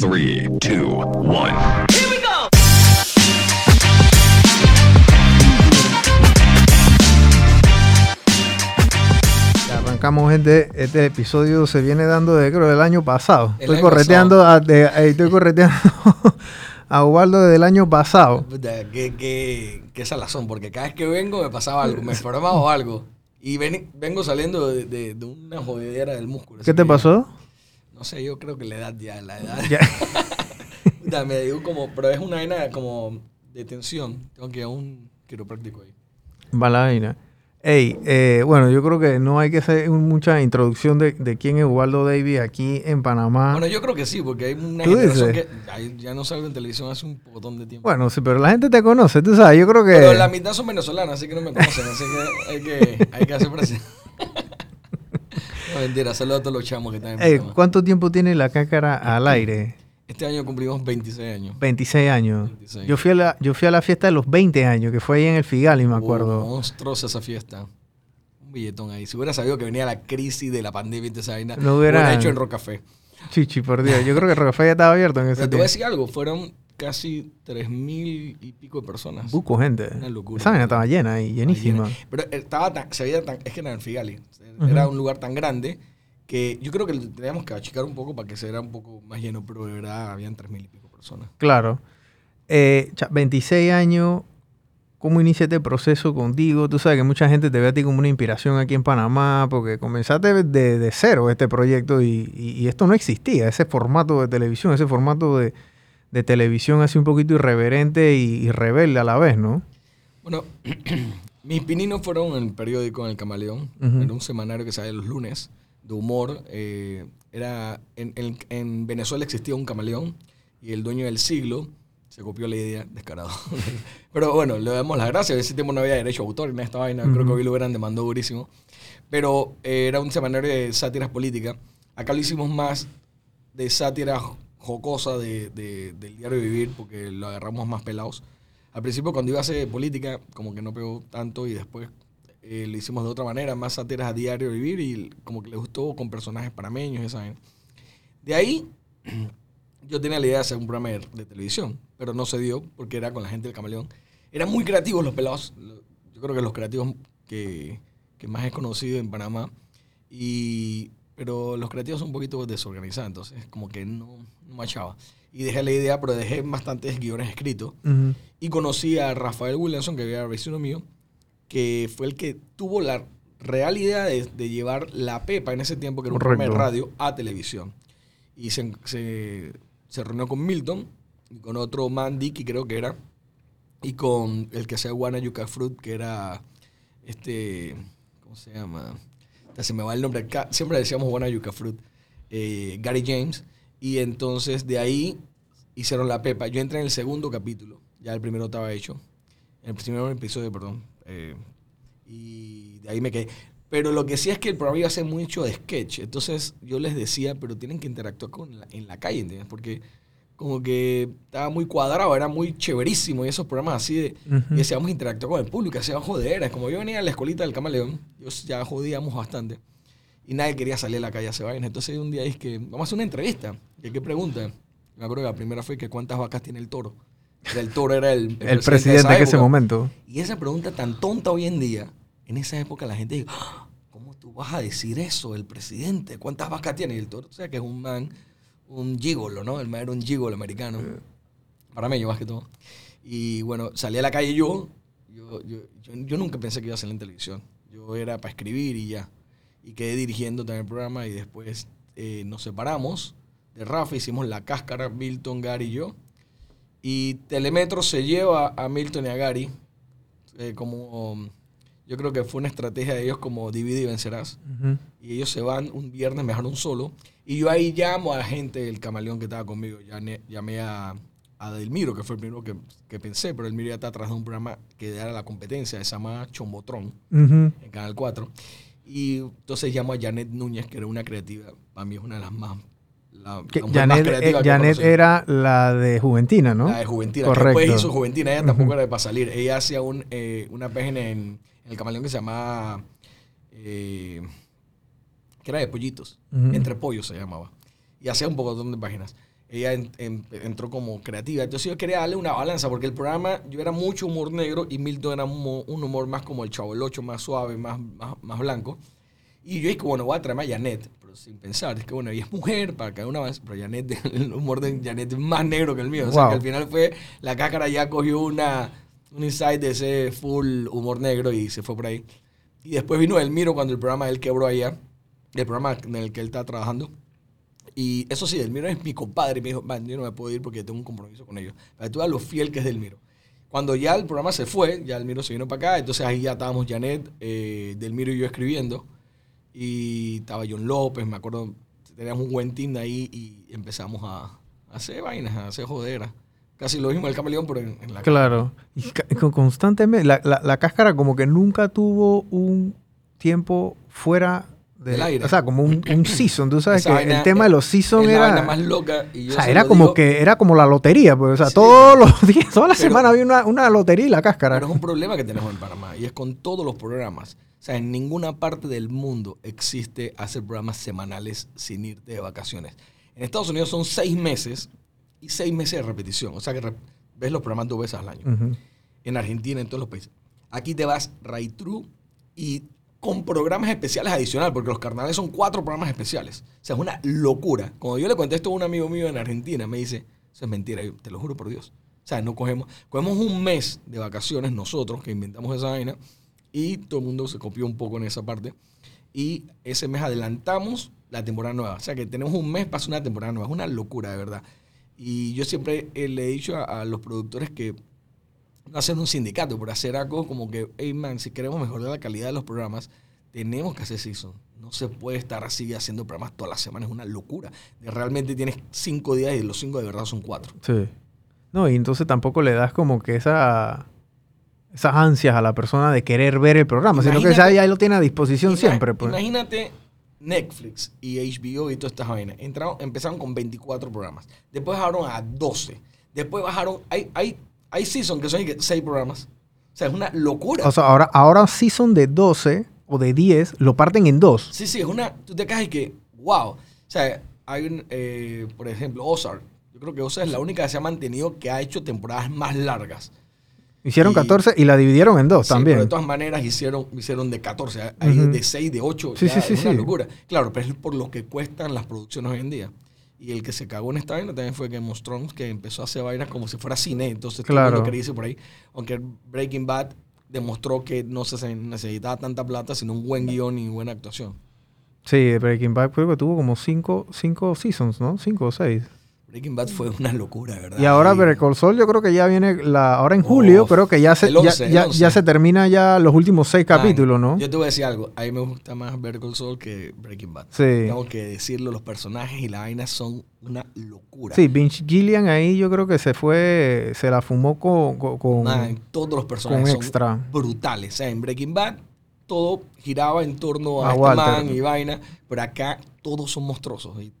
Three, two, one. Ya Arrancamos, gente. Este episodio se viene dando de creo del año pasado. El estoy año correteando, a, de- eh, estoy correteando a Ubaldo desde el año pasado. Qué, qué, qué salazón, porque cada vez que vengo me pasaba algo, me enfermaba o algo. Y ven- vengo saliendo de, de- de una jodedera del músculo. ¿Qué te que- pasó? No sé, yo creo que la edad ya, la edad. Ya. Me dio como, pero es una vaina como de tensión. Tengo que ir a un quiropráctico ahí. Va la vaina. Ey, eh, bueno, yo creo que no hay que hacer mucha introducción de, de quién es Ubaldo Davis aquí en Panamá. Bueno, yo creo que sí, porque hay una ¿Tú generación dices? que ya no salgo en televisión hace un montón de tiempo. Bueno, sí, pero la gente te conoce, tú sabes, yo creo que... Pero la mitad son venezolanas, así que no me conocen, así que hay que, hay que hacer presión. no, mentira, saludos a todos los chamos que están en Ey, Panamá. ¿Cuánto tiempo tiene la cácara al aire? Este año cumplimos 26 años. 26 años. 26. Yo, fui a la, yo fui a la fiesta de los 20 años, que fue ahí en el Figali, me acuerdo. Monstruosa esa fiesta. Un billetón ahí. Si hubiera sabido que venía la crisis de la pandemia y esa vaina, No hubiera- hubiera hecho en Rocafé. Chichi, por Dios. Yo creo que el Rocafé ya estaba abierto en ese Pero te voy a decir algo, fueron casi 3.000 y pico de personas. Buco, gente. Una locura. Esa vaina estaba llena y llenísima. Pero estaba tan, se veía tan, es que era en Figali. Era un lugar tan grande que yo creo que teníamos que achicar un poco para que se viera un poco más lleno, pero de verdad habían 3.000 y pico personas. Claro. Eh, cha- 26 años, ¿cómo inicia este proceso contigo? Tú sabes que mucha gente te ve a ti como una inspiración aquí en Panamá, porque comenzaste de, de cero este proyecto y, y- y esto no existía, ese formato de televisión, ese formato de, de televisión así un poquito irreverente y, y rebelde a la vez, ¿no? Bueno, mis pininos fueron en el periódico en El Camaleón. Ujú. Era un semanario que salía los lunes de humor. eh, era en, en- en Venezuela existía un camaleón y el dueño del siglo se copió la idea, descarado. Pero bueno, le damos las gracias. Ese tiempo no había derecho a autor en esta vaina. Creo que hoy lo hubieran demandado durísimo. Pero eh, era un semanario de sátiras políticas. Acá lo hicimos más de sátira jocosa de, de- del diario vivir porque lo agarramos más pelados. Al principio cuando iba a hacer política como que no pegó tanto y después eh, lo hicimos de otra manera, más sátiras a diario vivir y como que le gustó con personajes parameños y esa vaina. De ahí yo tenía la idea de hacer un programa de, televisión, pero no se dio porque era con la gente del camaleón. Eran muy creativos los pelados. Yo creo que los creativos que, que más he conocido en Panamá. Y, pero los creativos son un poquito desorganizados, entonces como que no, no machaba. Y dejé la idea, pero dejé bastantes guiones escritos. Ujú. Y conocí a Rafael Williamson, que era vecino mío, que fue el que tuvo la real idea de, de llevar La Pepa en ese tiempo, que era un programa de radio, a televisión. Y se, se, se reunió con Milton y con otro man, Dicky creo que era, y con el que hacía Guana Yuca Fruit, que era este, ¿cómo se llama? Se me va el nombre, siempre decíamos Guana Yuca Fruit, eh, Gary James. Y entonces de ahí hicieron la pepa. Yo entré en el segundo capítulo, ya el primero estaba hecho, en el primer episodio, perdón. eh, y de ahí me quedé. Pero lo que sí es que el programa iba a ser mucho de sketch. Entonces yo les decía, pero tienen que interactuar con la- en la calle, ¿entiendes? Porque como que estaba muy cuadrado, era muy chéverísimo. Y esos programas así de... Ujú. Y decíamos interactuar con el público, hacíamos joderas. Como yo venía a la escolita del camaleón, yo ya jodíamos bastante. Y nadie quería salir a la calle a hacer vainas. Entonces un día dije que vamos a hacer una entrevista. ¿Y qué pregunta? Me acuerdo que la primera fue que cuántas vacas tiene el toro. El toro era el, El presidente de en ese momento. Y esa pregunta tan tonta hoy en día, en esa época la gente dice, "Ah, ¿cómo tú vas a decir eso, el presidente? ¿Cuántas vacas tiene? Y el toro, o sea, que es un man, un gigolo, ¿no? El man era un gigolo americano. Para mí, yo más que todo. Y bueno, salí a la calle yo, yo, yo, yo, yo nunca pensé que iba a salir en televisión. Yo era para escribir y ya. Y quedé dirigiendo también el programa y después eh, nos separamos de Rafa, hicimos La Cáscara, Milton, Gary y yo. Y Telemetro se lleva a Milton y a Gary eh, como um, yo creo que fue una estrategia de ellos como divide y vencerás Ujú. y ellos se van un viernes me dejaron solo y yo ahí llamo a la gente del camaleón que estaba conmigo llamé, llamé a, a Delmiro que fue el primero que, que pensé pero Delmiro ya está atrás de un programa que era la competencia se llama Chombotrón Ujú. en Canal 4 y entonces llamo a Janet Núñez que era una creativa para mí es una de las más la, Que la mujer más Janet, eh, que Janet conocido. era la de Juventina, ¿no? La de Juventina. Correcto. Que después hizo Juventina. Ella tampoco era de para salir. Ella hacía un, eh, una página en, en el camaleón que se llamaba... eh, que era de pollitos. Ujú. Entre pollos se llamaba. Y hacía un poco de páginas. Ella en- en- entró como creativa. Entonces yo quería darle una balanza, porque el programa, yo era mucho humor negro y Milton era un, mo- un humor más como el Chavo el Ocho, más suave, más, más, más blanco. Y yo dije, bueno, voy a traerme a Janet, pero sin pensar, es que bueno, ella es mujer, para que una más, pero Janet, el humor de Janet es más negro que el mío. O sea, Wow. que al final fue, la cáscara ya cogió una, un insight de ese full humor negro y se fue por ahí. Y después vino Elmiro cuando el programa él quebró allá, el programa en el que él está trabajando. Y eso sí, Delmiro es mi compadre. Y me dijo, man, yo no me puedo ir porque tengo un compromiso con ellos. Que tú veas lo fiel que es Delmiro. Cuando ya el programa se fue, ya Delmiro se vino para acá. Entonces ahí ya estábamos Janet, eh, Delmiro y yo escribiendo. Y estaba John López, me acuerdo. Teníamos un buen team ahí y empezamos a, a hacer vainas, a hacer joderas. Casi lo mismo el camaleón, pero en, en la Claro. Y constantemente, la, la- la cáscara como que nunca tuvo un tiempo fuera de- Del aire. O sea, como un, un season. Tú sabes Esa que vaina el tema de los es seasons la vaina era... más loca. Y yo O sea, se era como digo, que era como la lotería, pues. O sea, Sí. todos los días, toda la Pero- semana había una, una lotería y la cáscara. Pero es un problema que tenemos en Panamá y es con todos los programas. O sea, en ninguna parte del mundo existe hacer programas semanales sin irte de vacaciones. En Estados Unidos son seis meses y seis meses de repetición. O sea, que ves los programas dos veces al año. Ujú. En Argentina, en todos los países. Aquí te vas right through y con programas especiales adicionales, porque los carnavales son cuatro programas especiales. O sea, es una locura. Cuando yo le contesto a un amigo mío en Argentina, me dice, eso es mentira, yo te lo juro por Dios. O sea, no cogemos, cogemos un mes de vacaciones nosotros, que inventamos esa vaina, y todo el mundo se copió un poco en esa parte. Y ese mes adelantamos la temporada nueva. O sea, que tenemos un mes para hacer una temporada nueva. Es una locura, de verdad. Y yo siempre le he dicho a, a los productores que hacer un sindicato, pero hacer algo como que, hey man, si queremos mejorar la calidad de los programas, tenemos que hacer season. No se puede estar así haciendo programas todas las semanas, es una locura. Realmente tienes cinco días y los cinco de verdad son cuatro. Sí. No, y entonces tampoco le das como que esa esas ansias a la persona de querer ver el programa, sino que ya, ya lo tiene a disposición siempre. Pues. Imagínate Netflix y HBO y todas estas vainas. Entraron, empezaron con 24 programas. Después bajaron a 12. Después bajaron. Hay, hay, hay season que son 6 programas. O sea, es una locura. O sea, ahora, ahora season de 12 o de 10 lo parten en dos. Sí, sí, es una. Tú te caes y que, wow. O sea, hay un, eh, por ejemplo, Ozark. Yo creo que Ozark es la única que se ha mantenido que ha hecho temporadas más largas. Hicieron Y- 14 y la dividieron en dos Sí, también. pero de todas maneras hicieron, hicieron de 14, hay de 6, de 8. Sí, ya sí, sí, es una locura. Claro, pero es por lo que cuestan las producciones hoy en día. Y el que se cagó en esta vaina también fue Game of Thrones, que empezó a hacer vainas como si fuera cine. Entonces todo Claro. mundo quería irse por ahí. Aunque Breaking Bad demostró que no se necesitaba tanta plata, sino un buen guion y buena actuación. Sí, Breaking Bad creo que tuvo como 5 cinco seasons, ¿no? 5 o 6. Breaking Bad fue una locura, ¿verdad? Y ahora Better Call Saul yo creo que ya viene, la, ahora en julio Uf, creo que ya se, el ya- 11, el ya, 11. ya se termina ya los últimos 6 Man, capítulos, ¿no? Yo te voy a decir algo. A mí me gusta más Better Call Saul que Breaking Bad. Sí. Tengo que decirlo, los personajes y la vaina son una locura. Sí, Vince Gillian ahí yo creo que se fue, se la fumó con... con, con- Man, todos los personajes con son brutales. O sea, en Breaking Bad todo giraba en torno a, A este man y vaina, pero acá todos son monstruosos. Y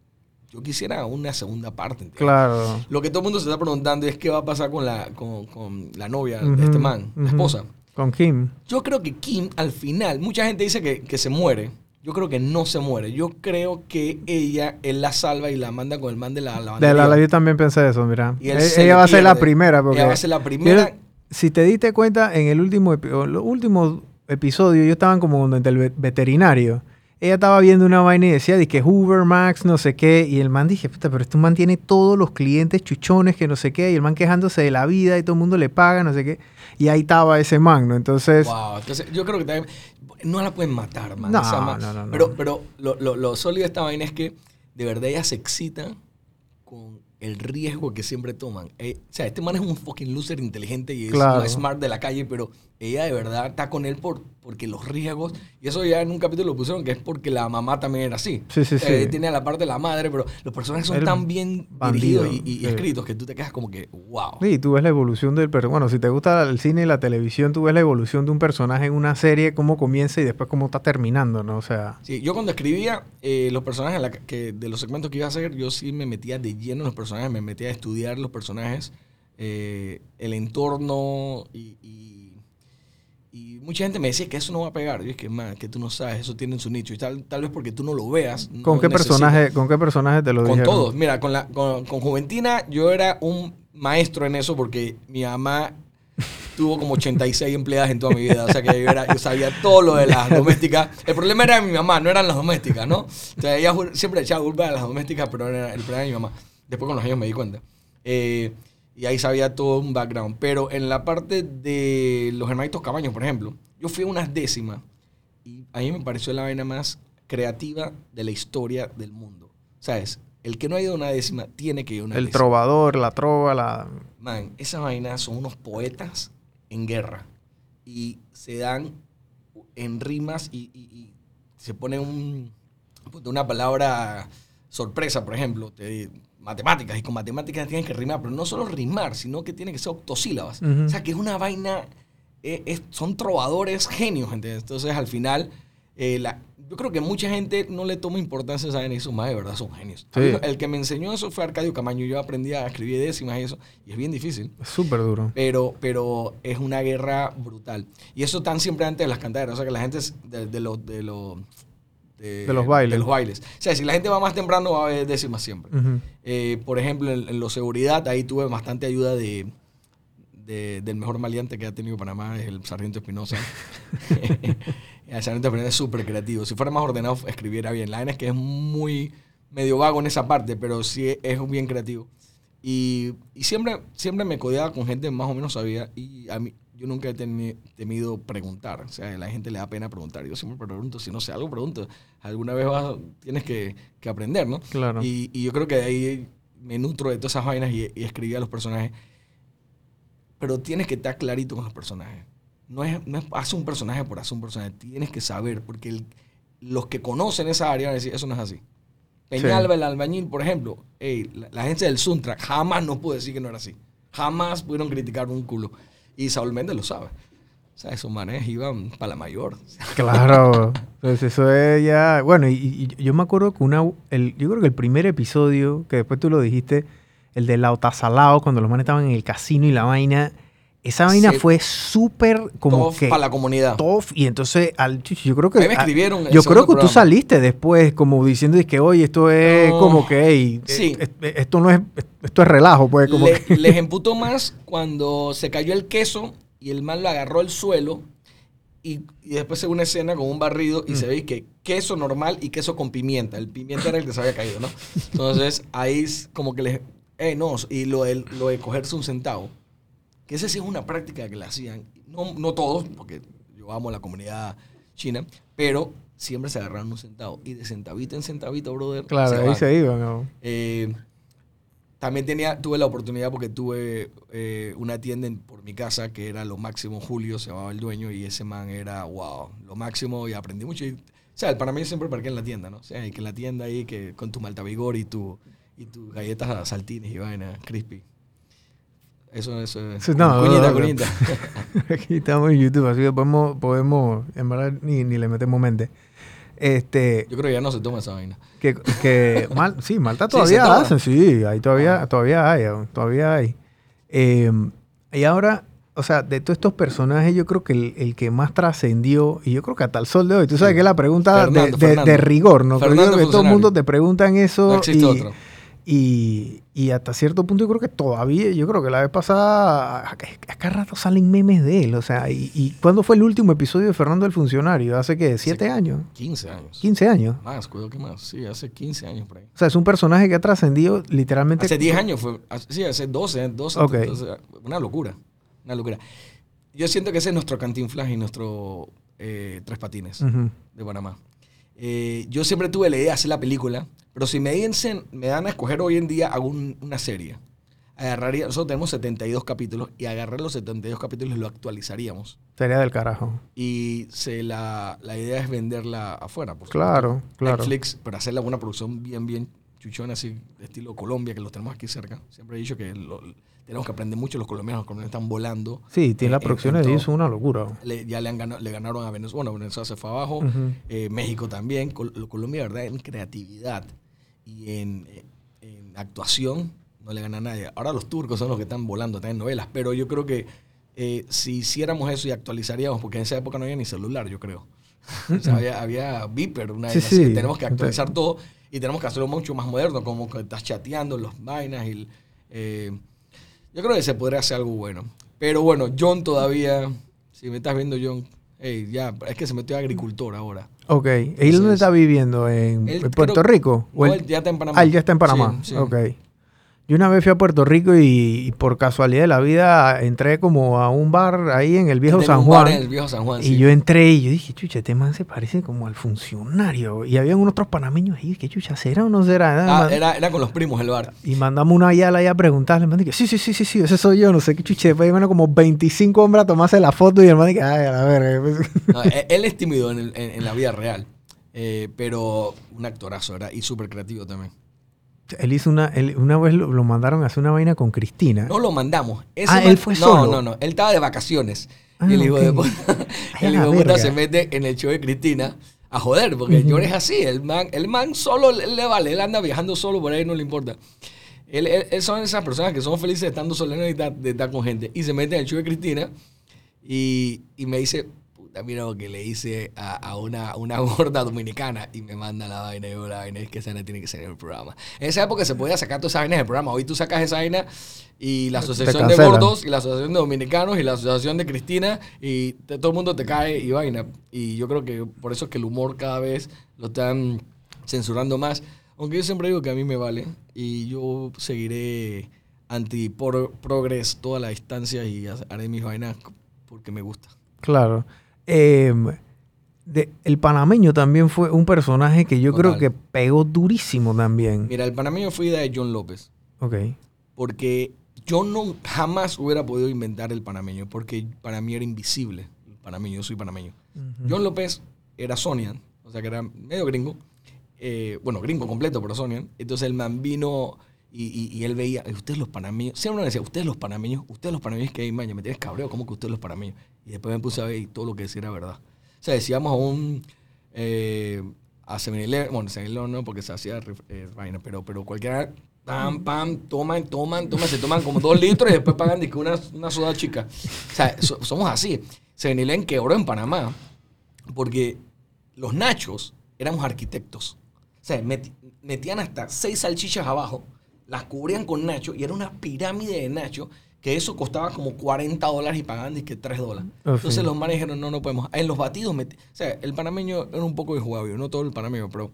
yo quisiera una segunda parte. ¿entiendes? Claro. Lo que todo el mundo se está preguntando es qué va a pasar con la, con, con la novia de este man, la esposa. Con Kim. Yo creo que Kim, al final, mucha gente dice que, que se muere. Yo creo que no se muere. Yo creo que ella, él la salva y la manda con el man de la De la, yo también pensé eso, mira. Y él E- ella va a ser la primera. Porque Ella va a ser la primera. Si te diste cuenta, en el último los últimos episodios, yo estaban como donde el ve- veterinario. Ella estaba viendo una vaina y decía de que Hoover, Max, no sé qué. Y el man dije, puta, pero este man tiene todos los clientes chuchones que no sé qué. Y el man quejándose de la vida y todo el mundo le paga, no sé qué. Y ahí estaba ese man, ¿no? Entonces, Wow, entonces yo creo que también no la pueden matar, man. No, O sea, man, no, no, no. Pero, pero lo, lo, lo sólido de esta vaina es que de verdad ella se excita con el riesgo que siempre toman. Eh, o sea, este man es un fucking loser inteligente y es Claro. un smart de la calle, pero ella de verdad está con él por, porque los riesgos, y eso ya en un capítulo lo pusieron, que es porque la mamá también era así. Sí, sí, sea, sí. Tiene la parte de la madre, pero los personajes son El tan bien bandido, dirigidos y, y sí. escritos que tú te quedas como que, wow. Sí, tú ves la evolución del personaje. Bueno, si te gusta el cine y la televisión, tú ves la evolución de un personaje en una serie, cómo comienza y después cómo está terminando, ¿no? O sea, Sí, yo cuando escribía eh, los personajes la que- que, de los segmentos que iba a hacer, yo sí me metía de lleno en los personajes, me metía a estudiar los personajes, eh, el entorno y, y- Y mucha gente me decía que eso no va a pegar. Yo es que, man, que tú no sabes, eso tiene su nicho. Y tal, tal vez porque tú no lo veas. ¿Con, no qué necesitas. personaje, ¿Con qué personaje te lo Con dijeron? todos. Mira, con, la, con, con Juventina yo era un maestro en eso porque mi mamá tuvo como 86 empleadas en toda mi vida. O sea que yo, era- yo sabía todo lo de las domésticas. El problema era mi mamá, no eran las domésticas, ¿no? O sea, ella siempre echaba culpa a las domésticas, pero era el problema de mi mamá. Después con los años me di cuenta. Eh, y ahí sabía todo un background. Pero en la parte de los hermanitos Cabaños, por ejemplo, yo fui a unas décimas y a mí me pareció la vaina más creativa de la historia del mundo. ¿Sabes? El que no ha ido a una décima tiene que ir a una El décima. trovador, la trova, la... Man, esas vainas son unos poetas en guerra. Y se dan en rimas y, y- y se pone un, ponte una palabra sorpresa, por ejemplo, te- matemáticas. Y con matemáticas tienes que rimar, pero no solo rimar, sino que tiene que ser octosílabas. O sea, que es una vaina, eh, es- son trovadores genios, ¿entiendes? Entonces, al final, eh, la- yo creo que mucha gente no le toma importancia y esos más de verdad son genios. Mí. El que me enseñó eso fue Arcadio Camaño. Yo aprendí a escribir décimas y eso, y es bien difícil. Es súper duro. Pero, pero es una guerra brutal. Y eso están siempre antes de las cantaderas. O sea, que la gente es de, de los... De, los de, De los bailes. de los bailes. O sea, si la gente va más temprano, va a haber décimas siempre. Eh, por ejemplo, en, en lo seguridad, ahí tuve bastante ayuda de, de- del mejor maleante que ha tenido Panamá, es el Sargento Espinosa. el Sargento Espinosa es súper creativo. Si fuera más ordenado, escribiera bien. La vaina es que es muy medio vago en esa parte, pero sí es bien creativo. Y, y siempre, siempre me codeaba con gente más o menos sabía y a mí, yo nunca he teni- temido preguntar. O sea, a la gente le da pena preguntar. Yo siempre pregunto, si no sé algo, pregunto. Alguna vez vas, tienes que, que aprender, ¿no? Claro. Y, y yo creo que de ahí me nutro de todas esas vainas y, y escribí a los personajes. Pero tienes que estar clarito con los personajes. No es, no es hacer un personaje por hacer un personaje. Tienes que saber, porque el- los que conocen esa área van a decir, eso no es así. Peñalba, el albañil, por ejemplo, ey, la, la agencia del Suntra jamás nos pudo decir que no era así. Jamás pudieron criticar un culo. Y Saúl Méndez lo sabe. O sea, esos manes iban para la mayor. Claro. Entonces eso es ya... Bueno, y, yo me acuerdo que una... El, yo creo que el primer episodio, que después tú lo dijiste, el de Lautasalao, cuando los manes estaban en el casino y la vaina... Esa vaina fue súper como Tough que... para la comunidad. tough, y entonces al, yo creo que A mí me escribieron yo creo que tú programa. saliste después como diciendo es que oye esto es No. como que ey, Sí. eh, eh, esto no es esto es relajo pues como Le- que- Les emputó más cuando se cayó el queso y el man lo agarró al suelo y, y después se una escena con un barrido Mm. y se ve que queso normal y queso con pimienta. El pimienta era el que se había caído, ¿no? Entonces ahí es como que les... Eh, no, y lo de, lo de cogerse un centavo, que ese sí es una práctica que le hacían, no, no todos, porque yo amo la comunidad china, pero siempre se agarraron un centavo. Y de centavito en centavito, brother. claro ahí van. se iba ¿no? Eh, también tenía, tuve la oportunidad porque tuve eh, una tienda en- por mi casa que era lo máximo. Julio se llamaba el dueño y ese man era, wow, lo máximo y aprendí mucho. Y, o sea, para mí siempre parqué en la tienda, ¿no? O sea, y que en la tienda ahí que con tu malta vigor y tu y tus galletas saltines y vaina, crispy. Eso, eso. Sí, no, cuñita, cuñita. aquí estamos en YouTube así que podemos podemos en verdad ni, ni le metemos mente este Yo creo que ya no se toma esa vaina. que, que Mal- sí Malta Sí, todavía toma. hacen sí ahí todavía Ah. todavía hay todavía hay Eh, y ahora o sea, de todos estos personajes, yo creo que el, el que más trascendió, y yo creo que hasta el sol de hoy, tú sabes Sí. que es la pregunta de- Fernando, de, Fernando. de rigor, ¿no? Creo yo Fernando que todo el mundo te preguntan eso. No existe y, otro. Y, y hasta cierto punto yo creo que todavía, yo creo que la vez pasada, a, cada rato salen memes de él. O sea, y, y ¿cuándo fue el último episodio de Fernando el Funcionario? ¿Hace qué? ¿Siete Hace años? 15 años. ¿15 años? Más, cuidado que más. Sí, hace 15 años por ahí. O sea, es un personaje que ha trascendido literalmente. Hace 10 años fue. Sí, hace 12, 12. Ok. entonces, una locura. Una locura. Yo siento que ese es nuestro cantinflas y nuestro eh, Tres Patines Ujú. de Panamá. Eh, yo siempre tuve la idea de hacer la película, pero si me, dicen, me dan a escoger hoy en día, hago un- una serie. Agarraría, nosotros tenemos 72 capítulos y agarrar los 72 capítulos y lo actualizaríamos. Sería del carajo. Y se la, la idea es venderla afuera. Por supuesto. Claro, claro. Netflix, pero hacerla una producción bien, bien chuchona, así, estilo Colombia, que los tenemos aquí cerca. Siempre he dicho que lo- tenemos que aprender mucho los colombianos. Los colombianos están volando. Sí, tiene en- las en- producciones en de ellos una locura. Le- ya le, han ganado, le ganaron a Venezuela. Bueno, Venezuela se fue abajo. Eh, México también. Col- lo- Colombia, ¿verdad? En creatividad y en, eh, en actuación no le gana a nadie. Ahora los turcos son los que están volando, están en novelas. Pero yo creo que eh, si hiciéramos eso y actualizaríamos, porque en esa época no había ni celular, yo creo. o sea, había, había Viper, una Sí, vaina así, sí. tenemos que actualizar todo y tenemos que hacerlo mucho más moderno, como que estás chateando los vainas y... eh, yo creo que se podría hacer algo bueno. Pero bueno, John todavía, si me estás viendo John, hey, ya, es que se metió a agricultor ahora. Ok. ¿Y dónde está viviendo? ¿En, Él Puerto creo- Rico? ¿O No, él- él ya está en Panamá. Ah, él ya está en Panamá. Sí, sí. Ok. Yo una vez fui a Puerto Rico y, y por casualidad de la vida entré como a un bar ahí en el viejo San Juan. En el viejo San Juan, Y sí. yo entré y yo dije, chucha, este man se parece como al funcionario. Y habían unos otros panameños ahí, ¿qué chucha será o no será? Ah, era, era con los primos el bar. Y mandamos una yala ahí a preguntarle. El man dije, sí, sí, sí, sí, sí, ese soy yo, no sé qué chucha. Después iban como 25 hombres a tomarse la foto y el man dije, ay, a verga. No, él, él es tímido en, el- en- en la vida real. eh, pero un actorazo, ¿verdad? Y súper creativo también. Él hizo una, él- una vez lo, lo mandaron a hacer una vaina con Cristina. No lo mandamos. Ese Ah, él fue no, solo. No, no, Él estaba de vacaciones. Ah, y el hijo de puta, el hijo se mete en el show de Cristina a joder, porque John es así. El man, el man solo le, le vale. Él anda viajando solo por ahí, no le importa. Él, son esas personas que son felices estando solos y de estar, de estar con gente. Y se mete en el show de Cristina y, y me dice, mira lo que le hice a, a una, una gorda dominicana. Y me manda la vaina y yo, la vaina es que esa vaina tiene que ser en el programa. En esa época se podía sacar todas esas vainas del programa. Hoy tú sacas esa vaina y la asociación de gordos y la asociación de dominicanos y la asociación de Cristina y te- todo el mundo te cae y vaina. Y yo creo que por eso es que el humor cada vez lo están censurando más. Aunque yo siempre digo que a mí me vale y yo seguiré anti-progress toda la distancia y ha- haré mis vainas porque me gusta. Claro. Eh, de- el panameño también fue un personaje que yo creo que pegó durísimo también. Mira, el panameño fue idea de John López Ok. porque yo no jamás hubiera podido inventar el panameño porque para mí era invisible el panameño, yo soy panameño. John López era Sonian, o sea que era medio gringo, eh, bueno, gringo completo, pero Sonian. Entonces el man vino y, y- y él veía, "Eh, ustedes los panameños, siempre me decía, ustedes los panameños, ustedes los panameños que hay, man, ya me tienes cabreo, ¿cómo que ustedes los panameños? Y después me puse a ver y todo lo que decía era verdad. O sea, decíamos a un, eh, a 7-Eleven, bueno, 7-Eleven no, porque se hacía eh, vaina, pero, pero cualquiera, pam, pam, toman, toman, toman, se toman como dos litros y después pagan dizque, una, una soda chica. O sea, so- somos así. 7-Eleven quebró en Panamá porque los nachos éramos arquitectos. O sea, meti- metían hasta seis salchichas abajo, las cubrían con nacho y era una pirámide de nacho que eso costaba como 40 dólares y pagaban que 3 dólares. Oh, Entonces los manes dijeron, no, no podemos. En los batidos, o sea, el panameño era un poco injugable, no todo el panameño, pero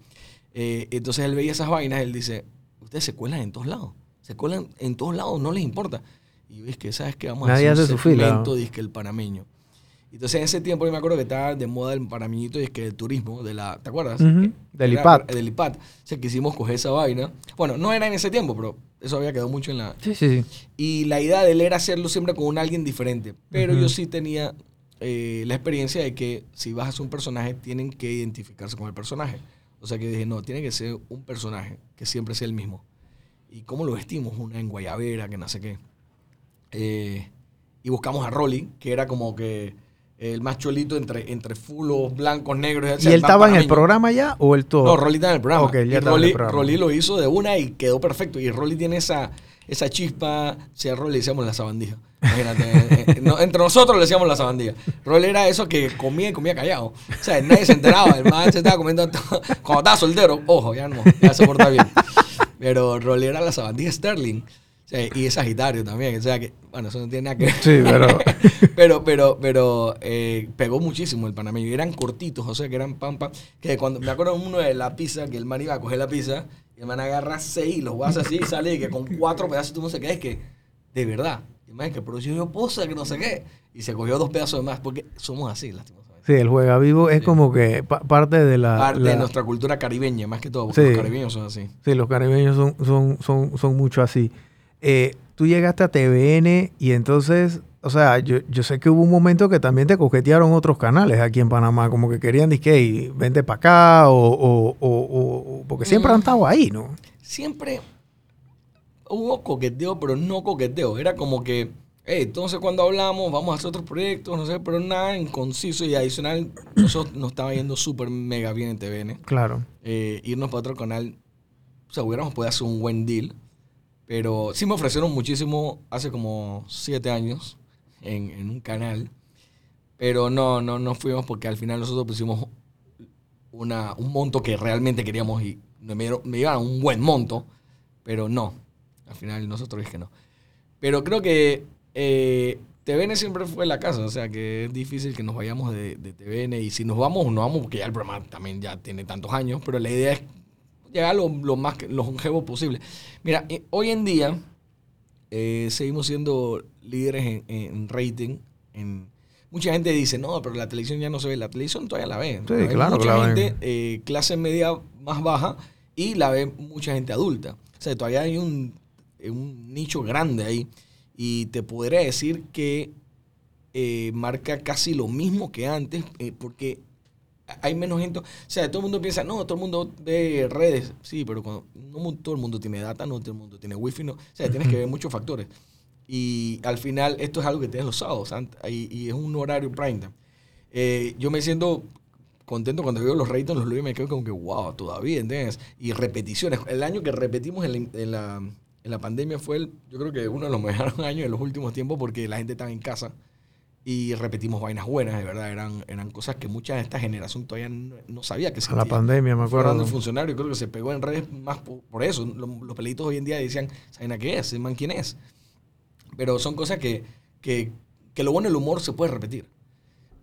eh, entonces él veía esas vainas, él dice, ustedes se cuelan en todos lados, se cuelan en todos lados, no les importa. Y yo, es que, ¿sabes qué? Vamos Nadie a hacer hace un dizque el panameño. Entonces en ese tiempo yo me acuerdo que estaba de moda el panameñito, es que el turismo, de la, ¿te acuerdas? Del IPAT. Del IPAT. O sea, quisimos coger esa vaina. Bueno, no era en ese tiempo, pero eso había quedado mucho en la... Sí, sí, sí. Y la idea de él era hacerlo siempre con un alguien diferente. Pero yo sí tenía eh, la experiencia de que si vas a hacer un personaje, tienen que identificarse con el personaje. O sea que dije, no, tiene que ser un personaje que siempre sea el mismo. ¿Y cómo lo vestimos? Una en Guayabera, que no sé qué. Eh, y buscamos a Rolly, que era como que el más cholito entre, entre fulos, blancos, negros. o ¿Y él estaba en el programa ya o él todo? No, Rolly está en el programa. Ok, ya y el Rolly, programa. Rolly lo hizo de una y quedó perfecto. Y Rolly tiene esa, esa chispa. Si a Rolly le decíamos la sabandija. Imagínate. eh, eh, no, entre nosotros le decíamos la sabandija. Rolly era eso que comía y comía callado. O sea, nadie se enteraba. El man se estaba comiendo todo. Cuando estaba soltero, ojo, ya no, ya se porta bien. Pero Rolly era la sabandija Sterling. Sea, y es Sagitario también. O sea que, bueno, eso no tiene nada que ver. Sí, pero... pero, pero, pero eh, pegó muchísimo el panameño. Y eran cortitos, o sea, que eran pampa. Que cuando me acuerdo uno de la pizza, que el man iba a coger la pizza, y el man agarra seis, los vas así y sale y que con cuatro pedazos tú no sé qué, es que, de verdad. Y el man es que, pero yo, yo posa, que no sé qué. Y se cogió dos pedazos de más, porque somos así, lastimosamente. Sí, el juega vivo es Sí. como que pa- parte de la... Parte la- de nuestra cultura caribeña, más que todo, porque Sí. los caribeños son así. Sí, los caribeños son, son, son, son mucho así. Eh, tú llegaste a TVN y entonces, o sea, yo, yo sé que hubo un momento que también te coquetearon otros canales aquí en Panamá, como que querían, "Hey, vente para acá, o, o- o- o- porque siempre han Mm. estado ahí, ¿no? siempre hubo coqueteo, pero no coqueteo. Era como que, hey, entonces cuando hablamos, vamos a hacer otros proyectos, no sé, pero nada en conciso y adicional. Nosotros nos estaba yendo súper mega bien en TVN. Claro. Eh, irnos para otro canal, o sea, hubiéramos podido hacer un buen deal. Pero sí me ofrecieron muchísimo hace como siete años. en, en un canal. Pero no, no, no fuimos porque al final nosotros pusimos una, un monto que realmente queríamos y me, dieron- me iban un buen monto, pero no. Al final nosotros es que no. Pero creo que eh, TVN siempre fue la casa, o sea que es difícil que nos vayamos de, de TVN y si nos vamos, nos vamos porque ya el programa también ya tiene tantos años, pero la idea es llegar lo, lo más lo longevo posible. Mira, eh, hoy en día eh, seguimos siendo líderes en, en rating. En, mucha gente dice, no, pero la televisión ya no se ve. La televisión todavía la ve. Sí, La claro Mucha la ven. gente, eh, clase media más baja, y la ve mucha gente adulta. O sea, todavía hay un, un nicho grande ahí. Y te podría decir que eh, marca casi lo mismo que antes, eh, porque hay menos gente. O sea, todo el mundo piensa, no, todo el mundo ve redes. Sí, pero cuando, no todo el mundo tiene data, no todo el mundo tiene wifi. No, o sea, tienes que ver muchos factores. Y al final, esto es algo que tienes los sábados y, y es un horario prime time. Eh, yo me siento contento cuando veo los ratings, los y me quedo como que, wow, todavía, ¿entiendes? Y repeticiones. El año que repetimos en la, en la, en la pandemia fue, el, yo creo que uno de los mejores años de los últimos tiempos porque la gente estaba en casa y repetimos vainas buenas, de verdad. Eran, eran cosas que mucha de esta generación todavía no, no sabía que A la pandemia, me acuerdo. El funcionario, creo que se pegó en redes más por, por eso. Los, los pelitos hoy en día decían, ¿saben a qué es? ¿Ese man quién es? Pero son cosas que, que, que lo bueno del humor se puede repetir.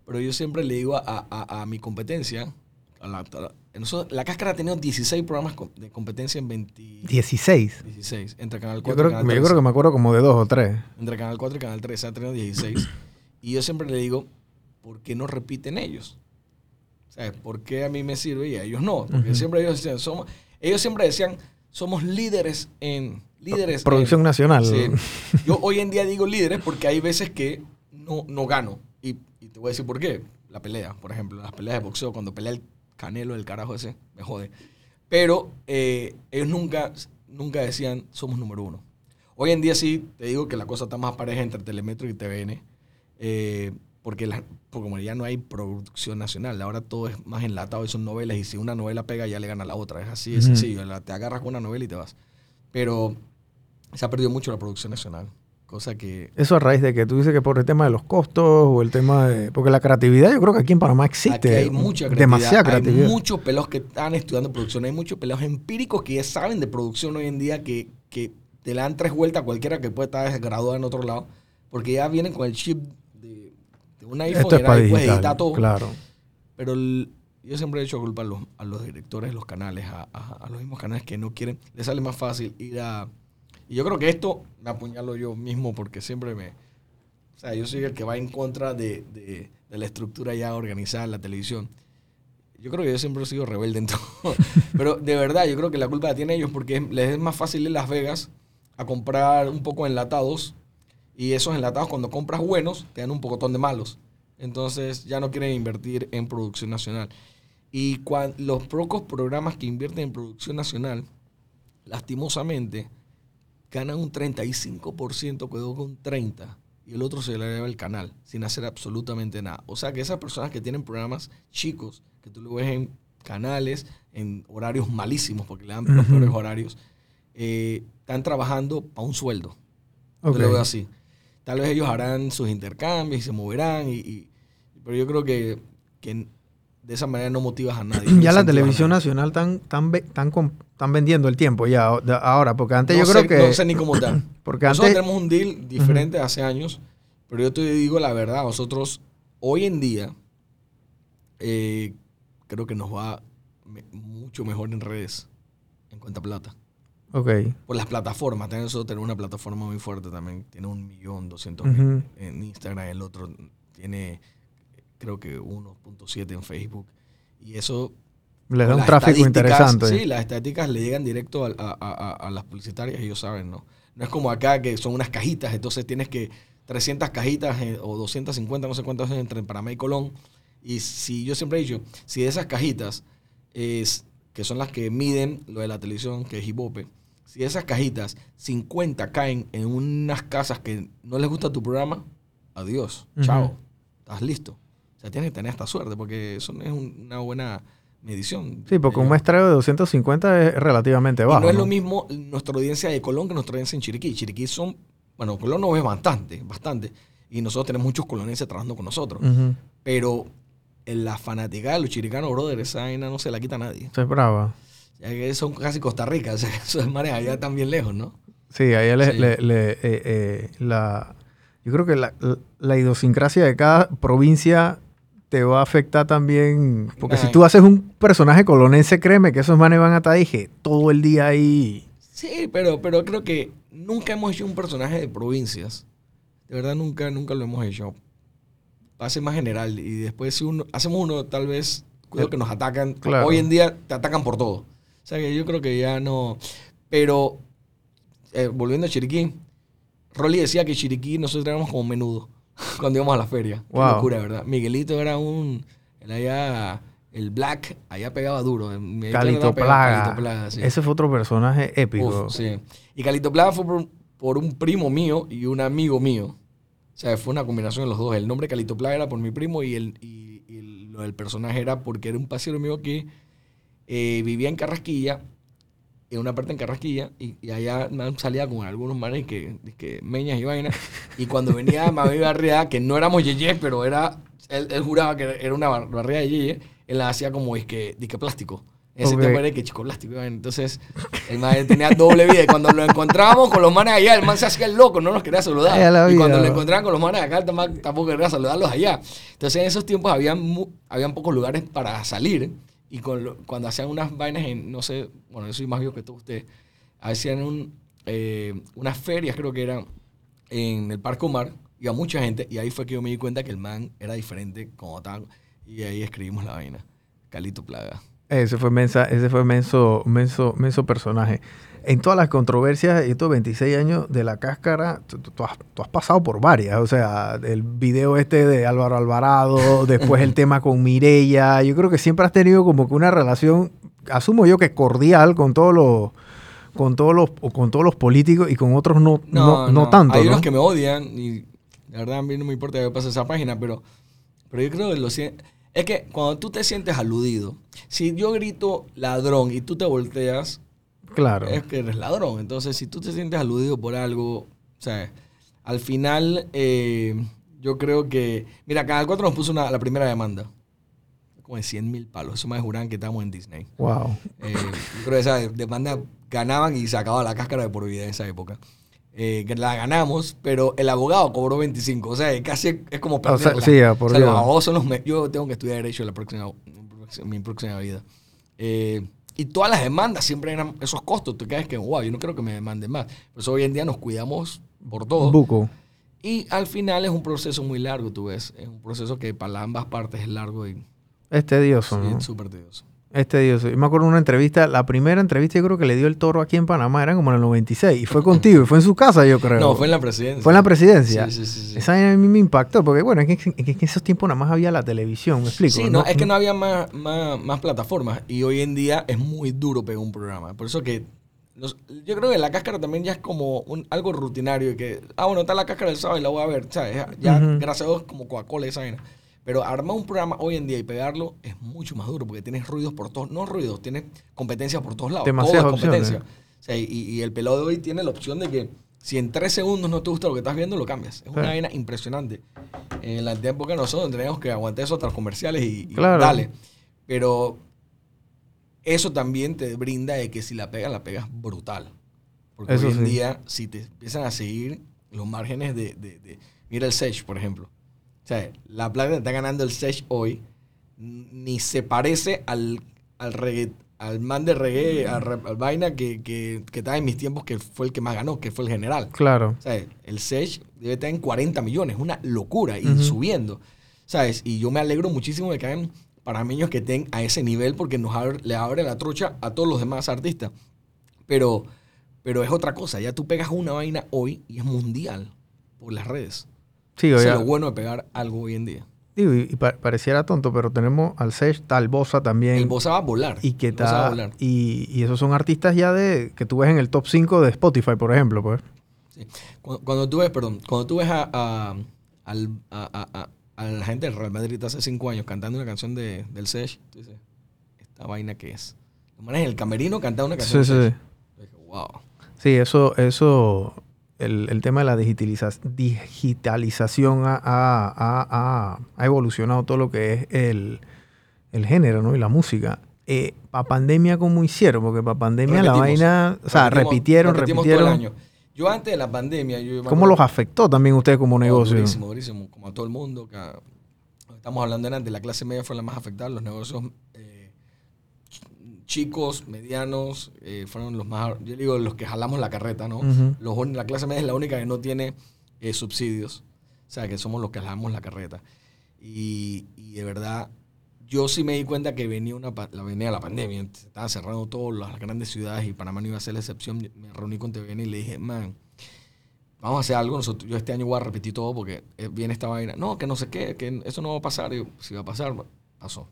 Pero yo siempre le digo a, a- a mi competencia, a la, la- nosotros- la cáscara ha tenido 16 programas de competencia en 20, 16. 16, entre Canal 4 Yo y creo, Canal yo 13 creo que me acuerdo como de dos o tres. entre Canal 4 y Canal 3 ha tenido 16. Y yo siempre le digo, ¿por qué no repiten ellos? ¿Sabes? ¿Por qué a mí me sirve y a ellos no? Porque siempre ellos decían, somos, ellos siempre decían, somos líderes en... Líderes Producción en- nacional. Sí. Yo hoy en día digo líderes porque hay veces que no, no gano. Y, y te voy a decir por qué. La pelea, por ejemplo, las peleas de boxeo, cuando pelea el canelo del carajo ese, me jode. Pero eh, ellos nunca, nunca decían, somos número uno. Hoy en día sí, te digo que la cosa está más pareja entre Telemetro y TVN. Eh, porque, la, porque como ya no hay producción nacional, ahora todo es más enlatado y son novelas. Y si una novela pega, ya le gana a la otra. Es así de sencillo. La- te agarras con una novela y te vas. Pero se ha perdido mucho la producción nacional. Cosa que Eso a raíz de que tú dices que por el tema de los costos o el tema de... Porque la creatividad yo creo que aquí en Panamá existe. Aquí hay mucha creatividad. Demasiada creatividad. Hay muchos pelados que están estudiando producción. Hay muchos pelados empíricos que ya saben de producción hoy en día que, que te le dan tres vueltas a cualquiera que puede estar graduado en otro lado. Porque ya vienen con el chip un iPhone Esto es para editar todo. Claro. Pero el- yo siempre he hecho culpa a los, a los directores de los canales, a, a- a los mismos canales que no quieren. Les sale más fácil ir a... Y yo creo que esto me apuñalo yo mismo porque siempre me... O sea, yo soy el que va en contra de, de- de la estructura ya organizada en la televisión. Yo creo que yo siempre he sido rebelde en todo. Pero de verdad, yo creo que la culpa la tienen ellos porque les es más fácil ir a Las Vegas a comprar un poco enlatados. Y esos enlatados, cuando compras buenos, te dan un pocotón de malos. Entonces ya no quieren invertir en producción nacional. Y cuan- los pocos programas que invierten en producción nacional, lastimosamente, ganan un 35%, quedó con 30%, y el otro se le lleva el canal, sin hacer absolutamente nada. O sea que esas personas que tienen programas chicos, que tú lo ves en canales, en horarios malísimos, porque le dan los peores horarios, eh, están trabajando para un sueldo. Yo Ok. lo veo así. Tal vez ellos harán sus intercambios y se moverán, y, y- pero yo creo que, que de esa manera no motivas a nadie. no Ya la a televisión nacional están, tan, tan, están vendiendo el tiempo ya ahora, porque antes no yo sé, creo que... No sé ni cómo está. Porque nosotros antes... tenemos un deal diferente hace años, pero yo te digo la verdad, nosotros hoy en día eh, creo que nos va mucho mejor en redes, en cuenta plata. Por las plataformas, también nosotros tenemos una plataforma muy fuerte también, tiene un millón doscientos mil en Instagram, el otro tiene creo que 1.7 en Facebook. Y eso Les da un tráfico interesante. Sí, las estadísticas le llegan directo a, a- a- a las publicitarias, ellos saben, ¿no? No es como acá que son unas cajitas, entonces tienes que 300 cajitas eh, o 250, no sé cuántas entre Panamá y Colón. Y si yo siempre he dicho, si de esas cajitas, es, que son las que miden lo de la televisión, que es Ibope, si esas cajitas 50 caen en unas casas que no les gusta tu programa, adiós, chao, estás listo. O sea, tienes que tener esta suerte porque eso no es un- una buena medición. Sí, porque Eh, un muestreo de 250 es relativamente y bajo. no es ¿no? lo mismo nuestra audiencia de Colón que nuestra audiencia en Chiriquí. Chiriquí son, bueno, Colón nos ve bastante, bastante. y nosotros tenemos muchos colonenses trabajando con nosotros. Pero en la fanática de los chiricanos, brother, esa vaina no se la quita a nadie. Eso es brava. Ya que son casi Costa Rica, o sea, allá están bien lejos, ¿no? Sí, a ella le, Sí. le- le- eh, eh, la... Yo creo que la, la idiosincrasia de cada provincia te va a afectar también. Porque si tú haces un personaje colonense, créeme que esos manes van a estar, dije, todo el día ahí. Sí, pero, pero creo que nunca hemos hecho un personaje de provincias. De verdad, nunca, nunca lo hemos hecho. Va a ser más general. Y después, si uno, hacemos uno, tal vez, cuidado que nos atacan. Claro. Hoy en día te atacan por todo. O sea que yo creo que ya no. Pero, eh, volviendo a Chiriquí, Rolly decía que Chiriquí nosotros éramos como menudo cuando íbamos a la feria. Qué Wow. locura, ¿verdad? Miguelito era un. Él allá. El Black, allá pegaba duro. Miguelito Calito Plaga. Calito Plaga, sí. Ese fue otro personaje épico. Uf, sí. Y Calito Plaga fue por, por un primo mío y un amigo mío. O sea, fue una combinación de los dos. El nombre Calito Plaga era por mi primo y, el, y, y lo del personaje era porque era un pasero mío que eh, vivía en Carrasquilla, en una parte en Carrasquilla, y, y allá salía con algunos manes que, que meñas y vainas. Y cuando venía Mami Barriada, que no éramos yeyes, pero era, él, él juraba que era una bar- barriada de yeye, él la hacía como es que, disque plástico. En ese Ok. tiempo era que chico plástico. Entonces, el man tenía doble vida. Y cuando lo encontrábamos con los manes allá, el man se hacía el loco, no nos quería saludar. Ay, a la y cuando vida. lo encontraban con los manes acá, tampoco quería saludarlos allá. Entonces, en esos tiempos habían, habían pocos lugares para salir. Y cuando hacían unas vainas en, no sé, bueno, yo soy más viejo que todos ustedes, hacían eh, unas ferias, creo que eran, en el Parque Omar, iba mucha gente, y ahí fue que yo me di cuenta que el man era diferente como tal, y ahí escribimos la vaina. Calito Plaga. Ese fue mensa, ese fue menso, menso, menso personaje. En todas las controversias, estos 26 años de la cáscara, tú, has, tú has pasado por varias. O sea, el video este de Álvaro Alvarado, después el tema con Mireya. Yo creo que siempre has tenido como que una relación, asumo yo que cordial con todos los, con todos los, con todos los políticos y con otros no, no, no tanto. Hay ¿no? unos que me odian y la verdad a mí no me importa que pase esa página, pero, pero yo creo que lo sien- Es que cuando tú te sientes aludido, si yo grito ladrón y tú te volteas, Claro. es que eres ladrón. Entonces, si tú te sientes aludido por algo, o sea, al final eh, yo creo que... Mira, Canal 4 nos puso una- la primera demanda. Como de 100 mil palos. Eso me juraban que estábamos en Disney. Wow. Eh, yo creo que esa demanda ganaban y sacaba la cáscara de por vida en esa época. Eh, la ganamos, pero el abogado cobró 25. O sea, casi es como O sea, perderla. sí, ah, por O sea, los abogados son los... Yo tengo que estudiar Derecho en la próxima, en mi próxima vida. Eh, y todas las demandas siempre eran esos costos. Tú crees que, wow, yo no creo que me demanden más. Por eso hoy en día nos cuidamos por todo. Buco. Y al final es un proceso muy largo, tú ves. Es un proceso que para ambas partes es largo y Es tedioso, sí, ¿no? es súper tedioso. Es tedioso. Yo me acuerdo de una entrevista, la primera entrevista yo creo que le dio el toro aquí en Panamá, era como en el 96, y fue contigo, y fue en su casa, yo creo. No, fue en la presidencia. Fue en la presidencia. Sí, sí, sí. sí. Esa a mí me impactó, porque bueno, es que, es que en esos tiempos nada más había la televisión, me explico. Sí, no, es que no había más, más, más plataformas y hoy en día es muy duro pegar un programa. Por eso que yo creo que la cáscara también ya es como un, algo rutinario y que, ah, bueno, está la cáscara del sábado y la voy a ver, ¿sabes? Ya, ya, gracias a Dios, como Coca-Cola esa vaina. Pero armar un programa hoy en día y pegarlo es mucho más duro porque tienes ruidos por todos, no ruidos, tienes competencias por todos lados. Demasiadas competencia. opciones. O sea, y, y el pelado de hoy tiene la opción de que si en tres segundos no te gusta lo que estás viendo, lo cambias. Es una vaina impresionante. En la época nosotros teníamos que aguantar eso tras comerciales y, y Claro. dale. Pero eso también te brinda de que si la pegas, la pegas brutal. Porque Eso hoy en sí. día, si te empiezan a seguir los márgenes de... de- de- mira el Sage, por ejemplo. O sea, la plata que está ganando el Sage hoy ni se parece al, al, reggae- al man de reggae, al, al vaina que, que, que estaba en mis tiempos, que fue el que más ganó, que fue el general. Claro. O sea, el Sage debe estar en 40 millones, una locura, y Ujú. subiendo. ¿Sabes? Y yo me alegro muchísimo de que hayan panameños que estén a ese nivel porque nos abre, le abre la trocha a todos los demás artistas. Pero, pero es otra cosa, ya tú pegas una vaina hoy y es mundial por las redes. Sí, oye, es lo bueno de pegar algo hoy en día. digo, y, y pa- pareciera tonto, pero tenemos al Sech, tal Bosa también. El Bosa va a volar. y que El Bosa va a está, volar. y, y esos son artistas ya de que tú ves en el top 5 de Spotify, por ejemplo, pues. Sí. Cuando, cuando tú ves, perdón, cuando tú ves a, a, a- a- la gente del Real Madrid hace cinco años cantando una canción de, del Sesh, tú dices, ¿esta vaina qué es? Los manes en el camerino cantando una canción Sí, del sí. Sech. Wow. Sí, eso, eso, el, el tema de la digitaliza- digitalización ha, ha- ha- ha- evolucionado todo lo que es el, el género ¿no? y la música. para pandemia, ¿cómo hicieron? Porque para pandemia la vaina, o sea, repitieron, repetimos todo el repitieron. año. Yo antes de la pandemia... Yo ¿Cómo los afectó también ustedes como negocio? Durísimo, durísimo. Como a todo el mundo. que, estamos hablando de antes, la clase media fue la más afectada. Los negocios eh, chicos, medianos, eh, fueron los más... Yo digo, los que jalamos la carreta, ¿no? Los la clase media es la única que no tiene eh, subsidios. O sea, que somos los que jalamos la carreta. Y, y de verdad, yo sí me di cuenta que venía, una, la, venía la pandemia. Se estaban cerrando todas las grandes ciudades y Panamá no iba a ser la excepción. Me reuní con TVN y le dije, man, vamos a hacer algo. Nosotros, yo este año voy a repetir todo porque eh, viene esta vaina. No, que no sé qué, que eso no va a pasar. Y yo, si va a pasar, pasó.